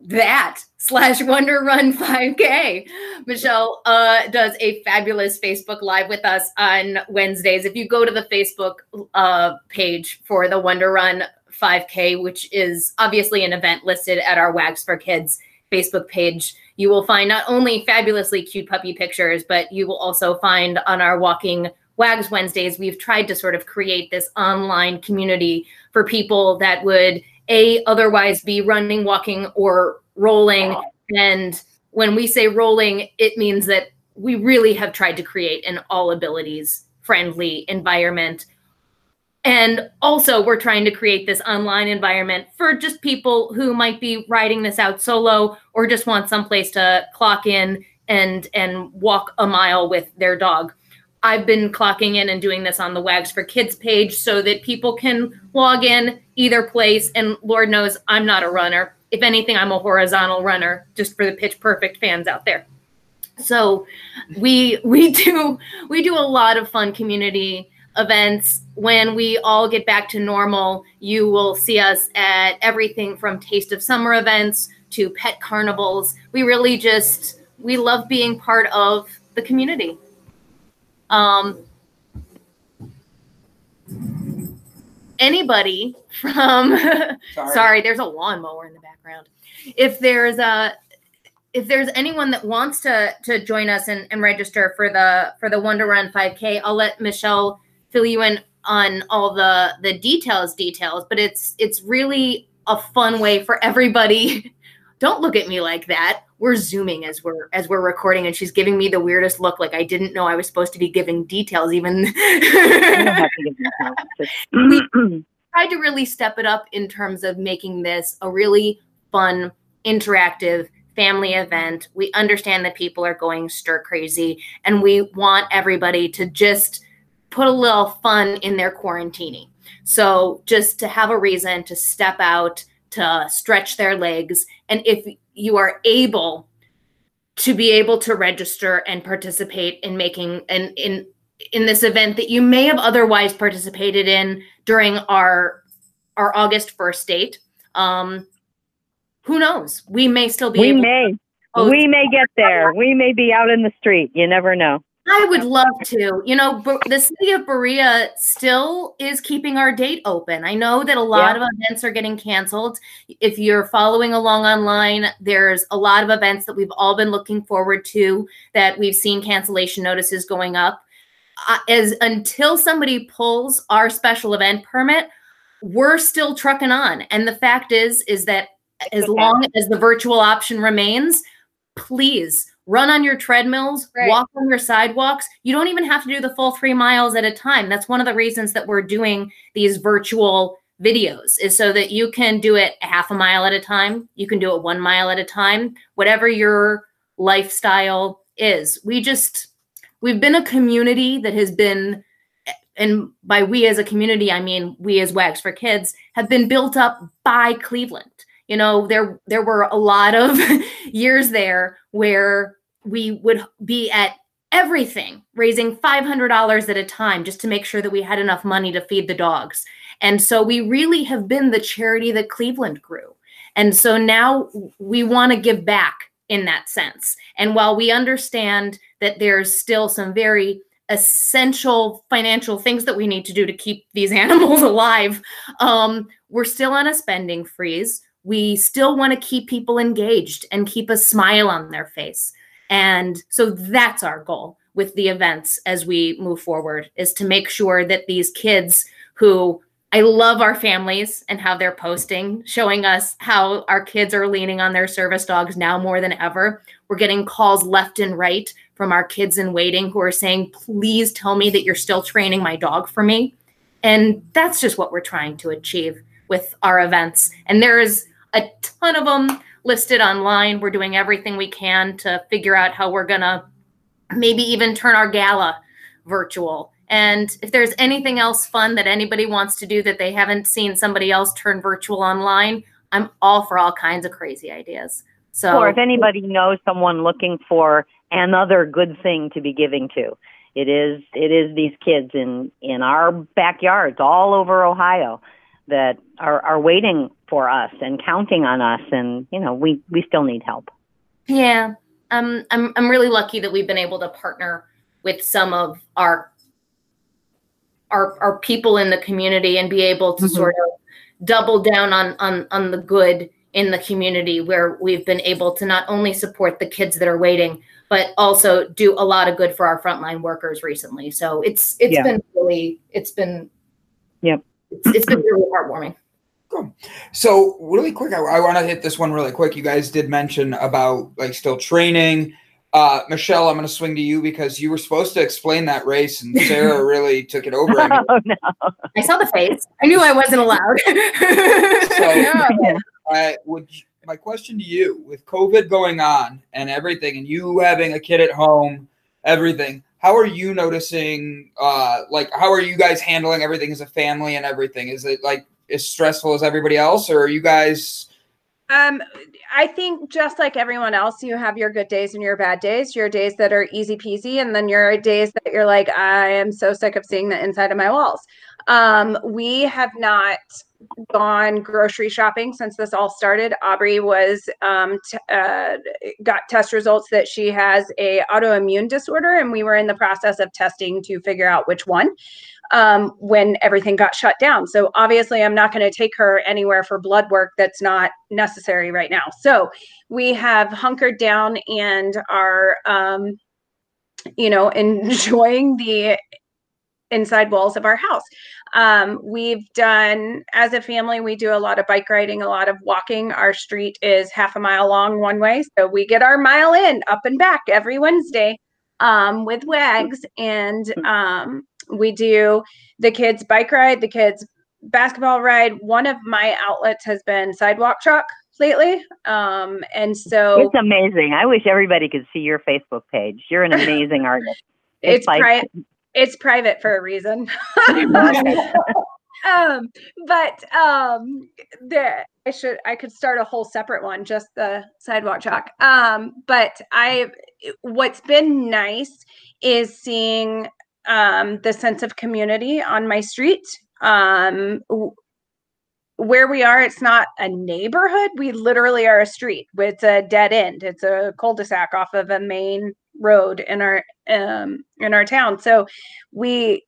that slash wonder run 5k michelle uh does a fabulous facebook live with us on wednesdays. If you go to the facebook uh page for the wonder run 5k which is obviously an event listed at our wags for kids facebook page you will find not only fabulously cute puppy pictures but you will also find on our walking wags wednesdays we've tried to sort of create this online community for people that would a otherwise be running walking or rolling and when we say rolling it means that we really have tried to create an all abilities friendly environment and also we're trying to create this online environment for just people who might be riding this out solo or just want someplace to clock in and and walk a mile with their dog I've been clocking in and doing this on the Wags for Kids page so that people can log in either place. And Lord knows I'm not a runner. If anything, I'm a horizontal runner, just for the pitch perfect fans out there. So we we do we do a lot of fun community events. When we all get back to normal, you will see us at everything from taste of summer events to pet carnivals. We really just we love being part of the community. Um, anybody from sorry. there's a lawnmower in the background. If there's a if there's anyone that wants to to join us and, and register for the for the Wonder Run 5K, I'll let Michelle fill you in on all the the details details. But it's it's really a fun way for everybody. Don't look at me like that. We're zooming as we're as we're recording, and she's giving me the weirdest look, like I didn't know I was supposed to be giving details. Even You don't have to give yourself. Just- tried to really step it up in terms of making this a really fun, interactive family event. We understand that people are going stir crazy, and we want everybody to just put a little fun in their quarantining. So, just to have a reason to step out, to stretch their legs. And if you are able to be able to register and participate in making and in in this event that you may have otherwise participated in during our our August 1st date. Um, who knows? We may still be We able may. We may get there. We may be out in the street. You never know. I would love to. You know, the city of Berea still is keeping our date open. I know that a lot of events are getting canceled. If you're following along online, there's a lot of events that we've all been looking forward to that we've seen cancellation notices going up. Uh, as until somebody pulls our special event permit, we're still trucking on. And the fact is, is that as long as the virtual option remains, please run on your treadmills, Right. walk on your sidewalks. You don't even have to do the full three miles at a time. That's one of the reasons that we're doing these virtual videos is so that you can do it a half a mile at a time. You can do it one mile at a time, whatever your lifestyle is. We just, we've been a community that has been, and by we as a community, I mean we as Wags for Kids have been built up by Cleveland. You know, there there were a lot of years there where we would be at everything raising $500 at a time just to make sure that we had enough money to feed the dogs. And so we really have been the charity that Cleveland grew. And so now we want to give back in that sense. And while we understand that there's still some very essential financial things that we need to do to keep these animals alive, um, we're still on a spending freeze. We still want to keep people engaged and keep a smile on their face. And so that's our goal with the events as we move forward is to make sure that these kids who I love our families and how they're posting, showing us how our kids are leaning on their service dogs now more than ever. We're getting calls left and right from our kids in waiting who are saying, please tell me that you're still training my dog for me. And that's just what we're trying to achieve with our events. And there is a ton of them listed online. We're doing everything we can to figure out how we're going to maybe even turn our gala virtual. And if there's anything else fun that anybody wants to do that they haven't seen somebody else turn virtual online, I'm all for all kinds of crazy ideas. So, Or if anybody knows someone looking for another good thing to be giving to, it is it is these kids in in our backyards all over Ohio that are are waiting for us and counting on us, and you know we we still need help. Yeah, um, I'm I'm really lucky that we've been able to partner with some of our our our people in the community and be able to Mhm. sort of double down on on on the good in the community where we've been able to not only support the kids that are waiting but also do a lot of good for our frontline workers recently. So it's it's Yeah. been really it's been Yep. It's, it's been really heartwarming. Cool. So really quick, I, I want to hit this one really quick. You guys did mention about like still training. Uh, Michelle, I'm going to swing to you because you were supposed to explain that race, and Sarah really took it over. I mean, Oh no! I saw the face. I knew I wasn't allowed. So- I would. My question to you, with COVID going on and everything, and you having a kid at home, everything. How are you noticing? Uh, like, how are you guys handling everything as a family and everything? Is it like as stressful as everybody else, or are you guys? Um, I think just like everyone else, you have your good days and your bad days. Your days that are easy peasy, and then your days that you're like, I am so sick of seeing the inside of my walls. Um, we have not gone grocery shopping since this all started. Aubrey was um, t- uh, got test results that she has a autoimmune disorder, and we were in the process of testing to figure out which one um, when everything got shut down. So obviously, I'm not going to take her anywhere for blood work that's not necessary right now. So we have hunkered down and are, um, you know, enjoying the inside walls of our house. Um, we've done, as a family, we do a lot of bike riding, a lot of walking. Our street is half a mile long one way. So we get our mile in up and back every Wednesday um, with WAGs. And um, we do the kids' bike ride, the kids' basketball ride. One of my outlets has been sidewalk truck lately. Um, and so It's amazing. I wish everybody could see your Facebook page. You're an amazing artist. it's like- pri- it's private for a reason. um, but um, the I should I could start a whole separate one, just the sidewalk chalk. Um, but I, what's been nice is seeing um, the sense of community on my street. Um, where we are, it's not a neighborhood. We literally are a street. It's a dead end. It's a cul-de-sac off of a main road in our um, in our town. So we,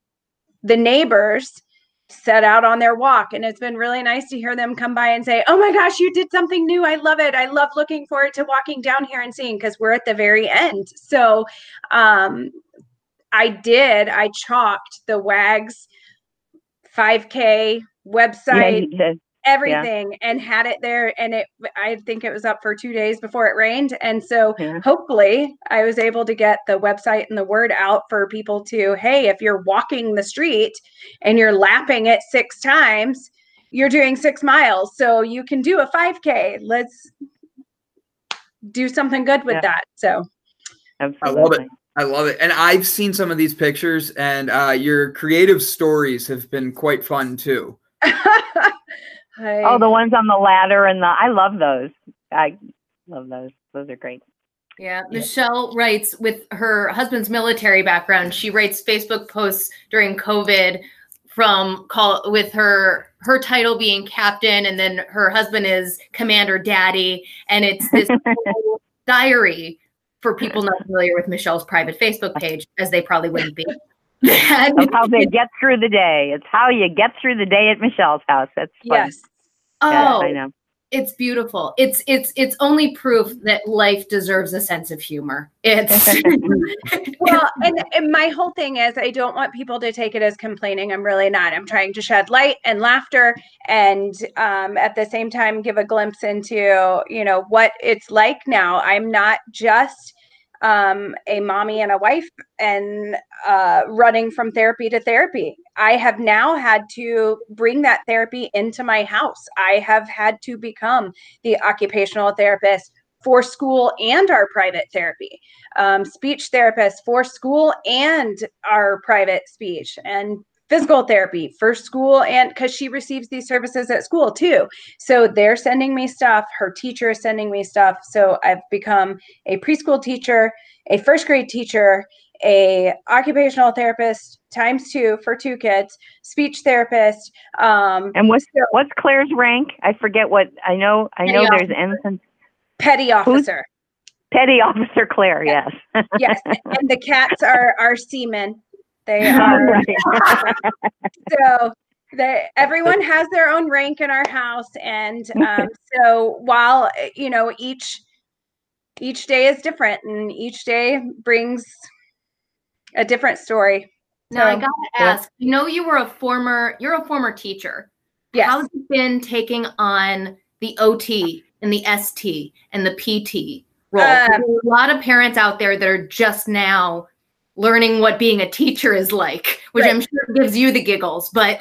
the neighbors, set out on their walk, and it's been really nice to hear them come by and say, "Oh my gosh, you did something new! I love it! I love looking forward to walking down here and seeing." Because we're at the very end. So, um, I did. I chalked the WAGS 5K website, yeah, everything, yeah. and had it there. And it, I think it was up for two days before it rained. And so yeah. hopefully I was able to get the website and the word out for people to, hey, if you're walking the street and you're lapping it six times, you're doing six miles. So you can do a 5K. Let's do something good with that. So Absolutely. I love it. I love it. And I've seen some of these pictures, and uh, your creative stories have been quite fun too. oh, the ones on the ladder and the I love those. I love those. Those are great. Yeah, Michelle writes with her husband's military background. She writes Facebook posts during COVID from call with her her title being captain, and then her husband is commander daddy, and it's this diary for people not familiar with Michelle's private Facebook page, as they probably wouldn't be. That's how they get through the day. It's how you get through the day at Michelle's house. That's fun. yes. Oh, I know. It's beautiful. It's it's it's only proof that life deserves a sense of humor. It's well, and, and my whole thing is I don't want people to take it as complaining. I'm really not. I'm trying to shed light and laughter, and um, at the same time give a glimpse into you know what it's like now. I'm not just um, a mommy and a wife and uh, running from therapy to therapy. I have now had to bring that therapy into my house. I have had to become the occupational therapist for school and our private therapy, um, speech therapist for school and our private speech, and physical therapy for school and because she receives these services at school too. So they're sending me stuff her teacher is sending me stuff. So i've become a preschool teacher a first grade teacher a occupational therapist times two for two kids speech therapist um and what's what's claire's rank? I forget what i know i know there's ensign petty officer. Petty officer claire yes. Yes and the cats are are seamen they are so they, everyone has their own rank in our house, and um, so while you know each each day is different, and each day brings a different story. Now so, I gotta ask. You know, you were a former you're a former teacher. Yes. How's it been taking on the OT and the ST and the PT role? Um, a lot of parents out there that are just now learning what being a teacher is like, which right. I'm sure gives you the giggles. But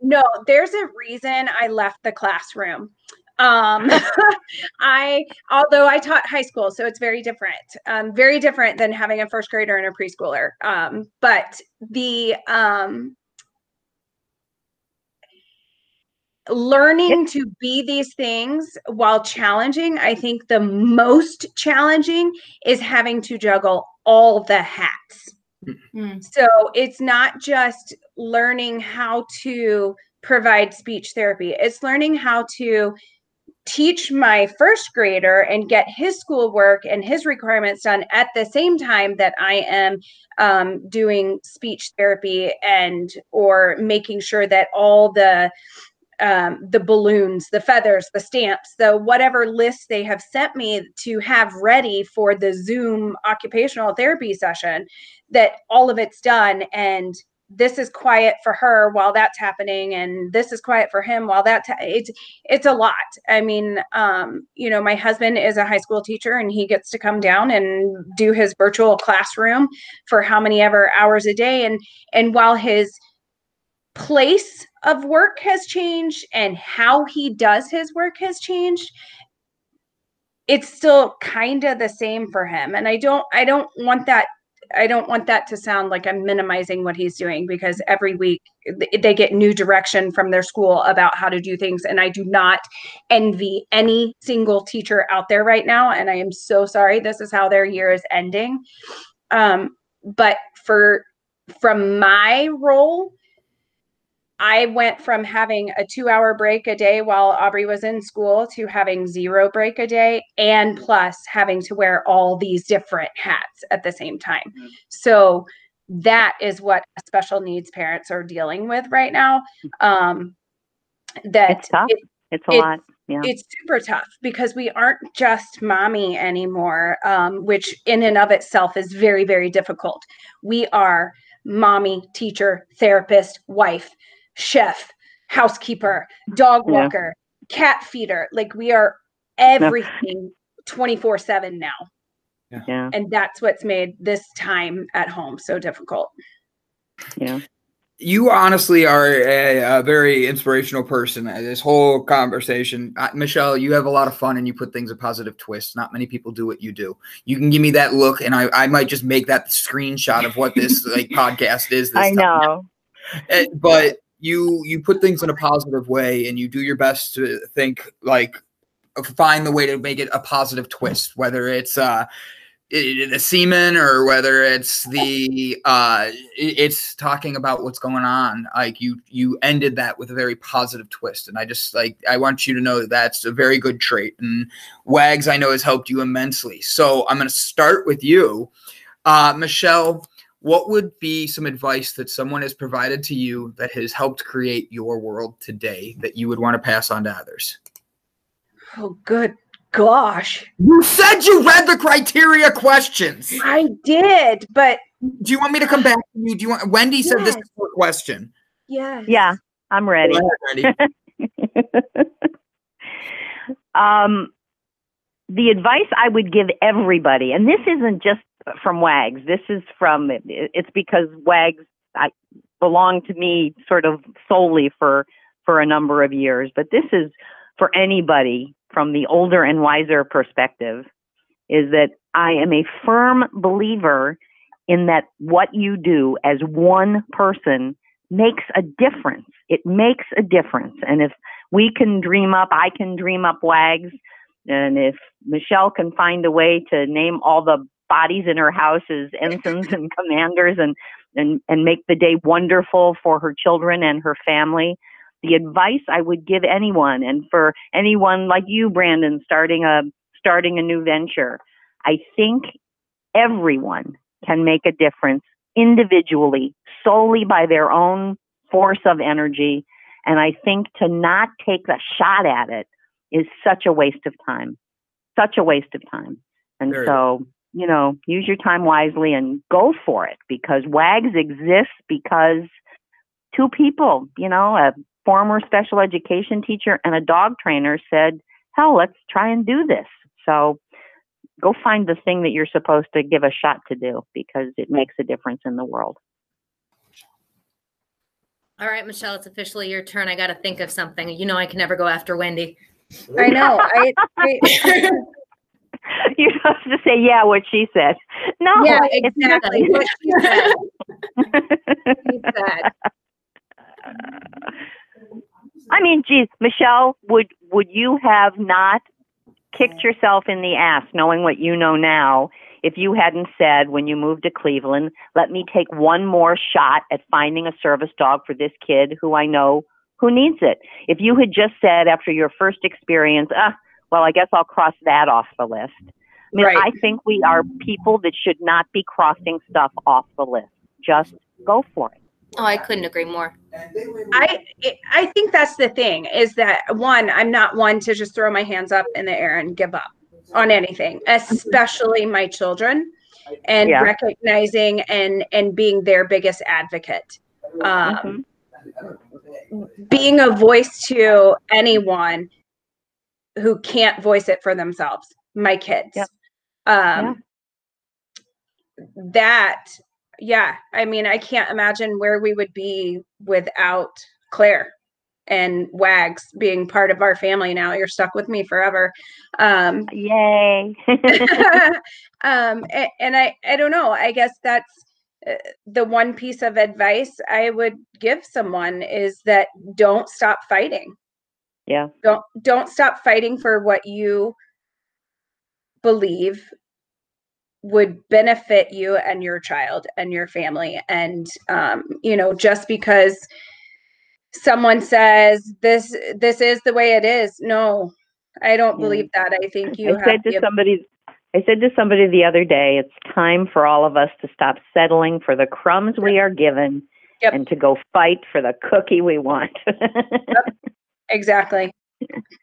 no, there's a reason I left the classroom. Um, I, although I taught high school, so it's very different, um, very different than having a first grader and a preschooler. Um, but the, um, learning to be these things while challenging, I think the most challenging is having to juggle all the hats. Mm. So it's not just learning how to provide speech therapy, it's learning how to teach my first grader and get his schoolwork and his requirements done at the same time that I am um, doing speech therapy and or making sure that all the um, the balloons, the feathers, the stamps, the whatever list they have sent me to have ready for the Zoom occupational therapy session, that all of it's done. And this is quiet for her while that's happening and this is quiet for him while that's it's it's a lot i mean um you know my husband is a high school teacher and he gets to come down and do his virtual classroom for how many ever hours a day and and while his place of work has changed and how he does his work has changed it's still kind of the same for him and i don't i don't want that I don't want that to sound like I'm minimizing what he's doing because every week they get new direction from their school about how to do things. And I do not envy any single teacher out there right now. And I am so sorry. This is how their year is ending. Um, but for from my role, I went from having a two hour break a day while Aubrey was in school to having zero break a day and plus having to wear all these different hats at the same time. Mm-hmm. So that is what special needs parents are dealing with right now. Um, that it's tough. It, it's a lot. Yeah. It's super tough because we aren't just mommy anymore, um, which in and of itself is very, very difficult. We are mommy, teacher, therapist, wife chef, housekeeper, dog walker, yeah. cat feeder. Like we are everything 24 7 now. Yeah. And that's what's made this time at home so difficult. Yeah. You honestly are a, a very inspirational person. Uh, this whole conversation, uh, Michelle, you have a lot of fun and you put things a positive twist. Not many people do what you do. You can give me that look, and I, I might just make that screenshot of what this like podcast is. I know, uh, but you you put things in a positive way and you do your best to think like find the way to make it a positive twist whether it's uh the semen or whether it's the uh it's talking about what's going on. Like you you ended that with a very positive twist. And i just like i want you to know that that's a very good trait. And wags i know has helped you immensely. So i'm going to start with you. Uh michelle what would be some advice that someone has provided to you that has helped create your world today that you would want to pass on to others? Oh, good gosh. You said you read the criteria questions. I did, but do you want me to come back to you? Do you want Wendy yes. said this is a question? Yeah. Yeah, I'm ready. Ahead, um the advice I would give everybody, and this isn't just from Wags. This is from it's because Wags I belonged to me sort of solely for for a number of years, but this is for anybody from the older and wiser perspective is that I am a firm believer in that what you do as one person makes a difference. It makes a difference. And if we can dream up, I can dream up Wags. And if Michelle can find a way to name all the bodies in her house as ensigns and commanders and, and, and make the day wonderful for her children and her family. The advice I would give anyone and for anyone like you, Brandon, starting a, starting a new venture, I think everyone can make a difference individually, solely by their own force of energy. And I think to not take a shot at it is such a waste of time, such a waste of time. And Very so you know, use your time wisely and go for it because WAGS exists because two people, you know, a former special education teacher and a dog trainer said, hell, let's try and do this. So go find the thing that you're supposed to give a shot to do because it makes a difference in the world. All right, Michelle, it's officially your turn. I got to think of something. You know, I can never go after Wendy. I know. I, I You're supposed to say, yeah, what she said. No, yeah, exactly what she said. she said. I mean, geez, Michelle, would would you have not kicked yourself in the ass knowing what you know now if you hadn't said when you moved to Cleveland, let me take one more shot at finding a service dog for this kid who I know who needs it? If you had just said after your first experience, ah, well, I guess I'll cross that off the list. I mean, right. I think we are people that should not be crossing stuff off the list. Just go for it. Oh, I couldn't agree more. I I think that's the thing is that one, I'm not one to just throw my hands up in the air and give up on anything, especially my children, and yeah. recognizing and and being their biggest advocate. Um, mm-hmm. Being a voice to anyone who can't voice it for themselves my kids yep. um yeah. that yeah i mean i can't imagine where we would be without claire and Wags being part of our family now. You're stuck with me forever. Um, Yay. um, and, and I, I don't know. I guess that's uh, the one piece of advice I would give someone is that don't stop fighting. Yeah. Don't don't stop fighting for what you believe would benefit you and your child and your family. And um, you know, just because someone says this this is the way it is, no, I don't Yeah. believe that. I think you I have said to somebody I said to somebody the other day, it's time for all of us to stop settling for the crumbs we are given Yep. and to go fight for the cookie we want. Exactly.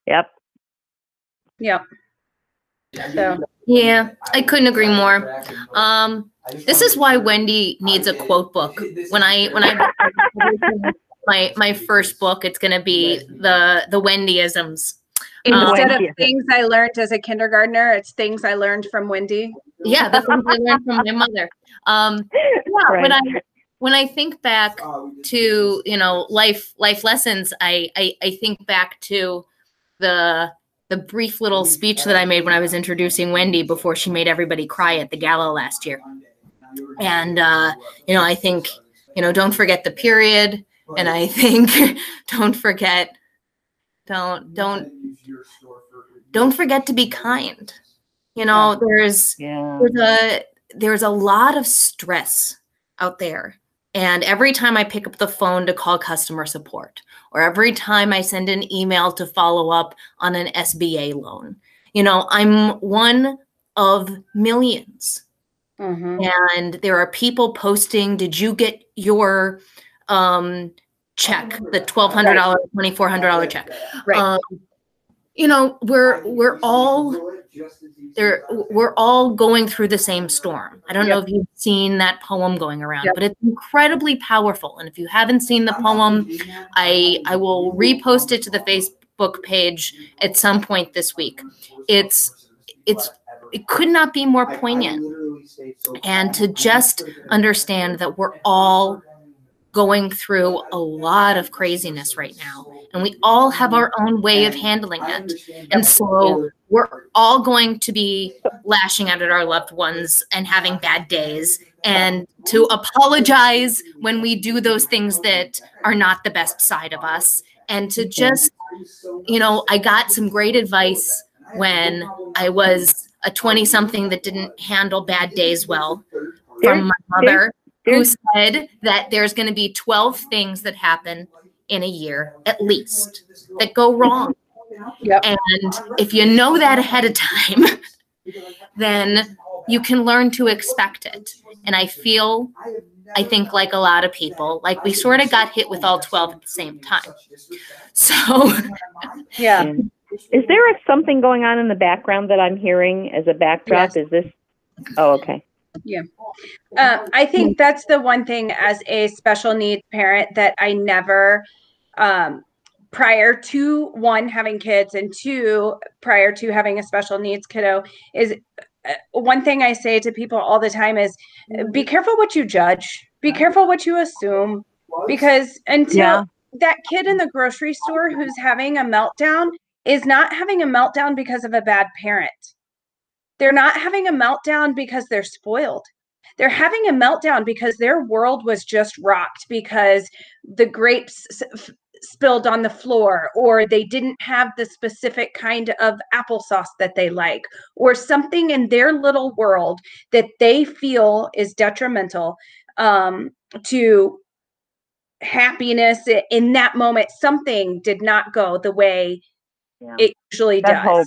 yep. Yep. So Yeah, I couldn't agree more. Um, this is why Wendy needs a quote book. When I when I my my first book, it's gonna be the the Wendyisms. instead Wendy. of things I learned as a kindergartner, it's things I learned from Wendy. Yeah, the things I learned from my mother. Um, yeah, when I Right. When I think back to you know life life lessons, I, I I think back to the the brief little speech that I made when I was introducing Wendy before she made everybody cry at the gala last year. And uh, you know, I think you know, don't forget the period, and I think don't forget, don't don't don't forget to be kind. You know, there's Yeah. there's a there's a lot of stress out there and every time i pick up the phone to call customer support or every time i send an email to follow up on an sba loan you know i'm one of millions Mhm. and there are people posting did you get your um check the $1200 $2400 check Right. um, you know we're we're all there we're all going through the same storm. I don't know if you've seen that poem going around Yep. but it's incredibly powerful. And if you haven't seen the poem i i will repost it to the facebook page at some point this week. It's it's it could not be more poignant. And to just understand that we're all going through a lot of craziness right now and we all have our own way of handling it. and so we're all going to be lashing out at our loved ones and having bad days and to apologize when we do those things that are not the best side of us and to just you know i got some great advice when i was a 20 something that didn't handle bad days well from my mother who said that there's going to be 12 things that happen in a year at least that go wrong Yep. and if you know that ahead of time, then you can learn to expect it. And I feel, I think, like a lot of people, like we sort of got hit with all 12 at the same time. So, Yeah. Is there a, something going on in the background that I'm hearing as a backdrop? Yes. Is this? Oh, okay. Um, I think that's the one thing as a special needs parent that I never, um, prior to one having kids and two prior to having a special needs kiddo is uh, one thing I say to people all the time is uh, be careful what you judge, be careful what you assume, because until Yeah. that kid in the grocery store who's having a meltdown is not having a meltdown because of a bad parent. They're not having a meltdown because they're spoiled. They're having a meltdown because their world was just rocked because the grapes f- spilled on the floor or they didn't have the specific kind of applesauce that they like or something in their little world that they feel is detrimental um, to happiness in that moment something did not go the way Yeah. it usually That does whole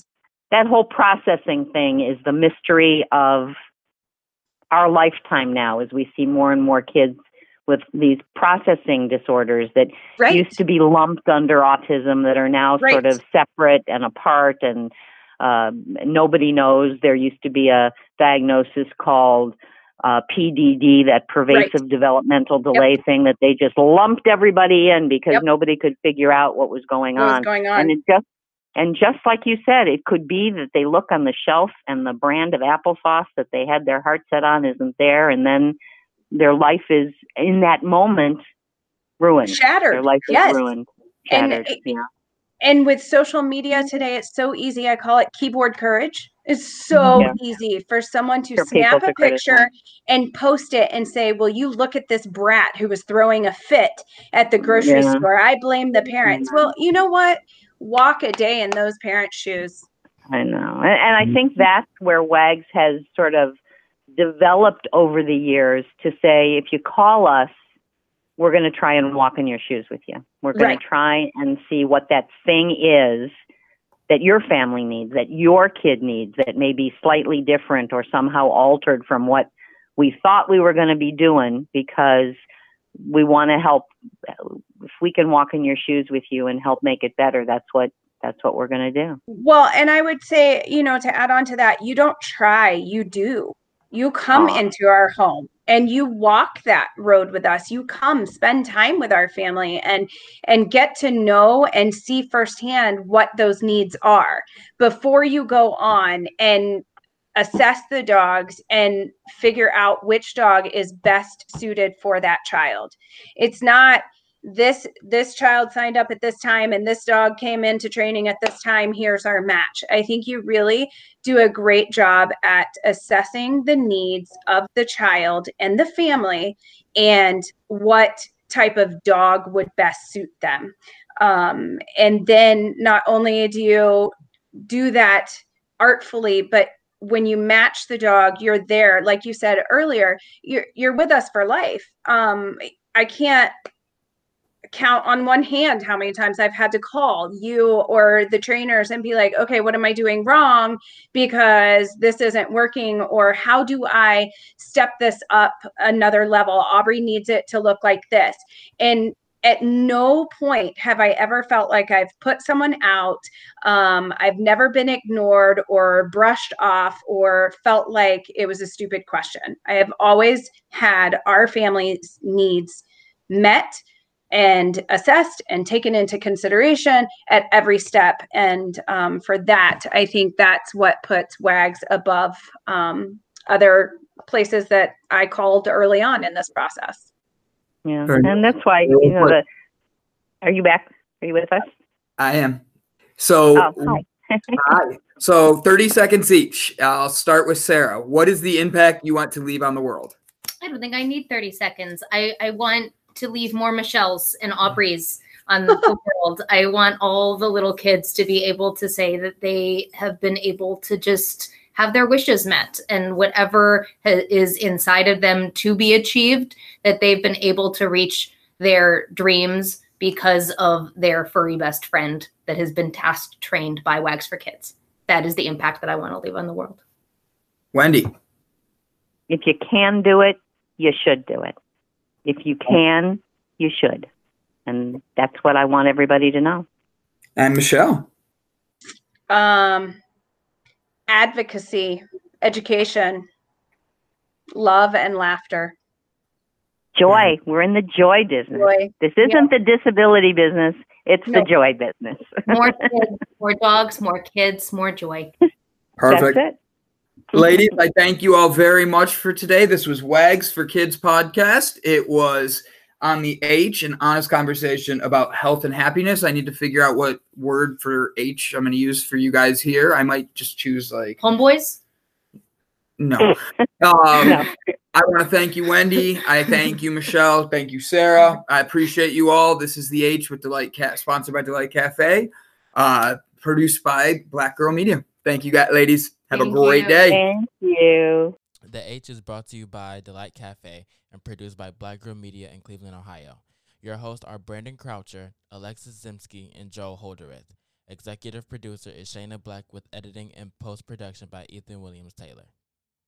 that whole processing thing is the mystery of our lifetime now as we see more and more kids with these processing disorders that right. used to be lumped under autism that are now sort of separate and apart and um, nobody knows. There used to be a diagnosis called uh, PDD, that pervasive developmental delay thing that they just lumped everybody in because Yep. nobody could figure out what was going what was on. going on. And it just and just like you said, it could be that they look on the shelf and the brand of applesauce that they had their heart set on isn't there, and then their life is in that moment ruined. shattered Their life is yes ruined. And shattered. it- yeah. and with social media today it's so easy i call it keyboard courage it's so mm-hmm. Yeah. easy for someone to For snap to a picture criticize. and post it and say well you look at this brat who was throwing a fit at the grocery Yeah. store i blame the parents mm-hmm. well you know what walk a day in those parents shoes I know. And, and I mm-hmm. think that's where WAGS has sort of developed over the years to say if you call us, we're going to try and walk in your shoes with you. We're going Right. to try and see what that thing is that your family needs, that your kid needs, that may be slightly different or somehow altered from what we thought we were going to be doing because we want to help. If we can walk in your shoes with you and help make it better, that's what that's what we're going to do. well and i would say you know to add on to that you don't try you do you come into our home and you walk that road with us you come spend time with our family and and get to know and see firsthand what those needs are before you go on and assess the dogs and figure out which dog is best suited for that child. It's not this this child signed up at this time and this dog came into training at this time. Here's our match. I think you really do a great job at assessing the needs of the child and the family and what type of dog would best suit them. Um, and then not only do you do that artfully but when you match the dog you're there like you said earlier you're you're with us for life um, i can't count on one hand how many times I've had to call you or the trainers and be like, okay, what am I doing wrong because this isn't working? Or how do I step this up another level? Aubrey needs it to look like this. And at no point have I ever felt like I've put someone out. Um, I've never been ignored or brushed off or felt like it was a stupid question. I have always had our family's needs met and assessed and taken into consideration at every step. And um, for that, I think that's what puts WAGs above um, other places that I called early on in this process. Yeah, Very and that's why you know the. Are you back? Are you with us? I am. So, Oh, hi. hi. So, 30 seconds each. I'll start with Sarah. What is the impact you want to leave on the world? I don't think I need 30 seconds. I, I want to leave more Michelle's and Aubrey's on the world. I want all the little kids to be able to say that they have been able to just have their wishes met and whatever ha- is inside of them to be achieved, that they've been able to reach their dreams because of their furry best friend that has been task trained by Wags for Kids. That is the impact that I want to leave on the world. Wendy. If you can do it, you should do it. If you can, you should. And that's what I want everybody to know. And Michelle. Um, advocacy, education, love, and laughter. Joy. We're in the joy business. Joy. This isn't the disability business, it's No. the joy business. More kids, more dogs, more kids, more joy. Perfect. That's it. Ladies, I thank you all very much for today. This was Wags for Kids podcast. It was on the H, an honest conversation about health and happiness. I need to figure out what word for H I'm going to use for you guys here. I might just choose like Homeboys, no. Um, No. I want to thank you, Wendy. I thank you, Michelle. Thank you, Sarah. I appreciate you all. This is the H with Delight Cat, sponsored by Delight Cafe, uh, produced by Black Girl Media. Thank you, guys, ladies. Have a great you. day. Thank you. The H is brought to you by Delight Cafe and produced by Black Girl Media in Cleveland, Ohio. Your hosts are Brandon Croucher, Alexis Zimsky, and Joel Holderith. Executive producer is Shayna Black with editing and post production by Ethan Williams Taylor.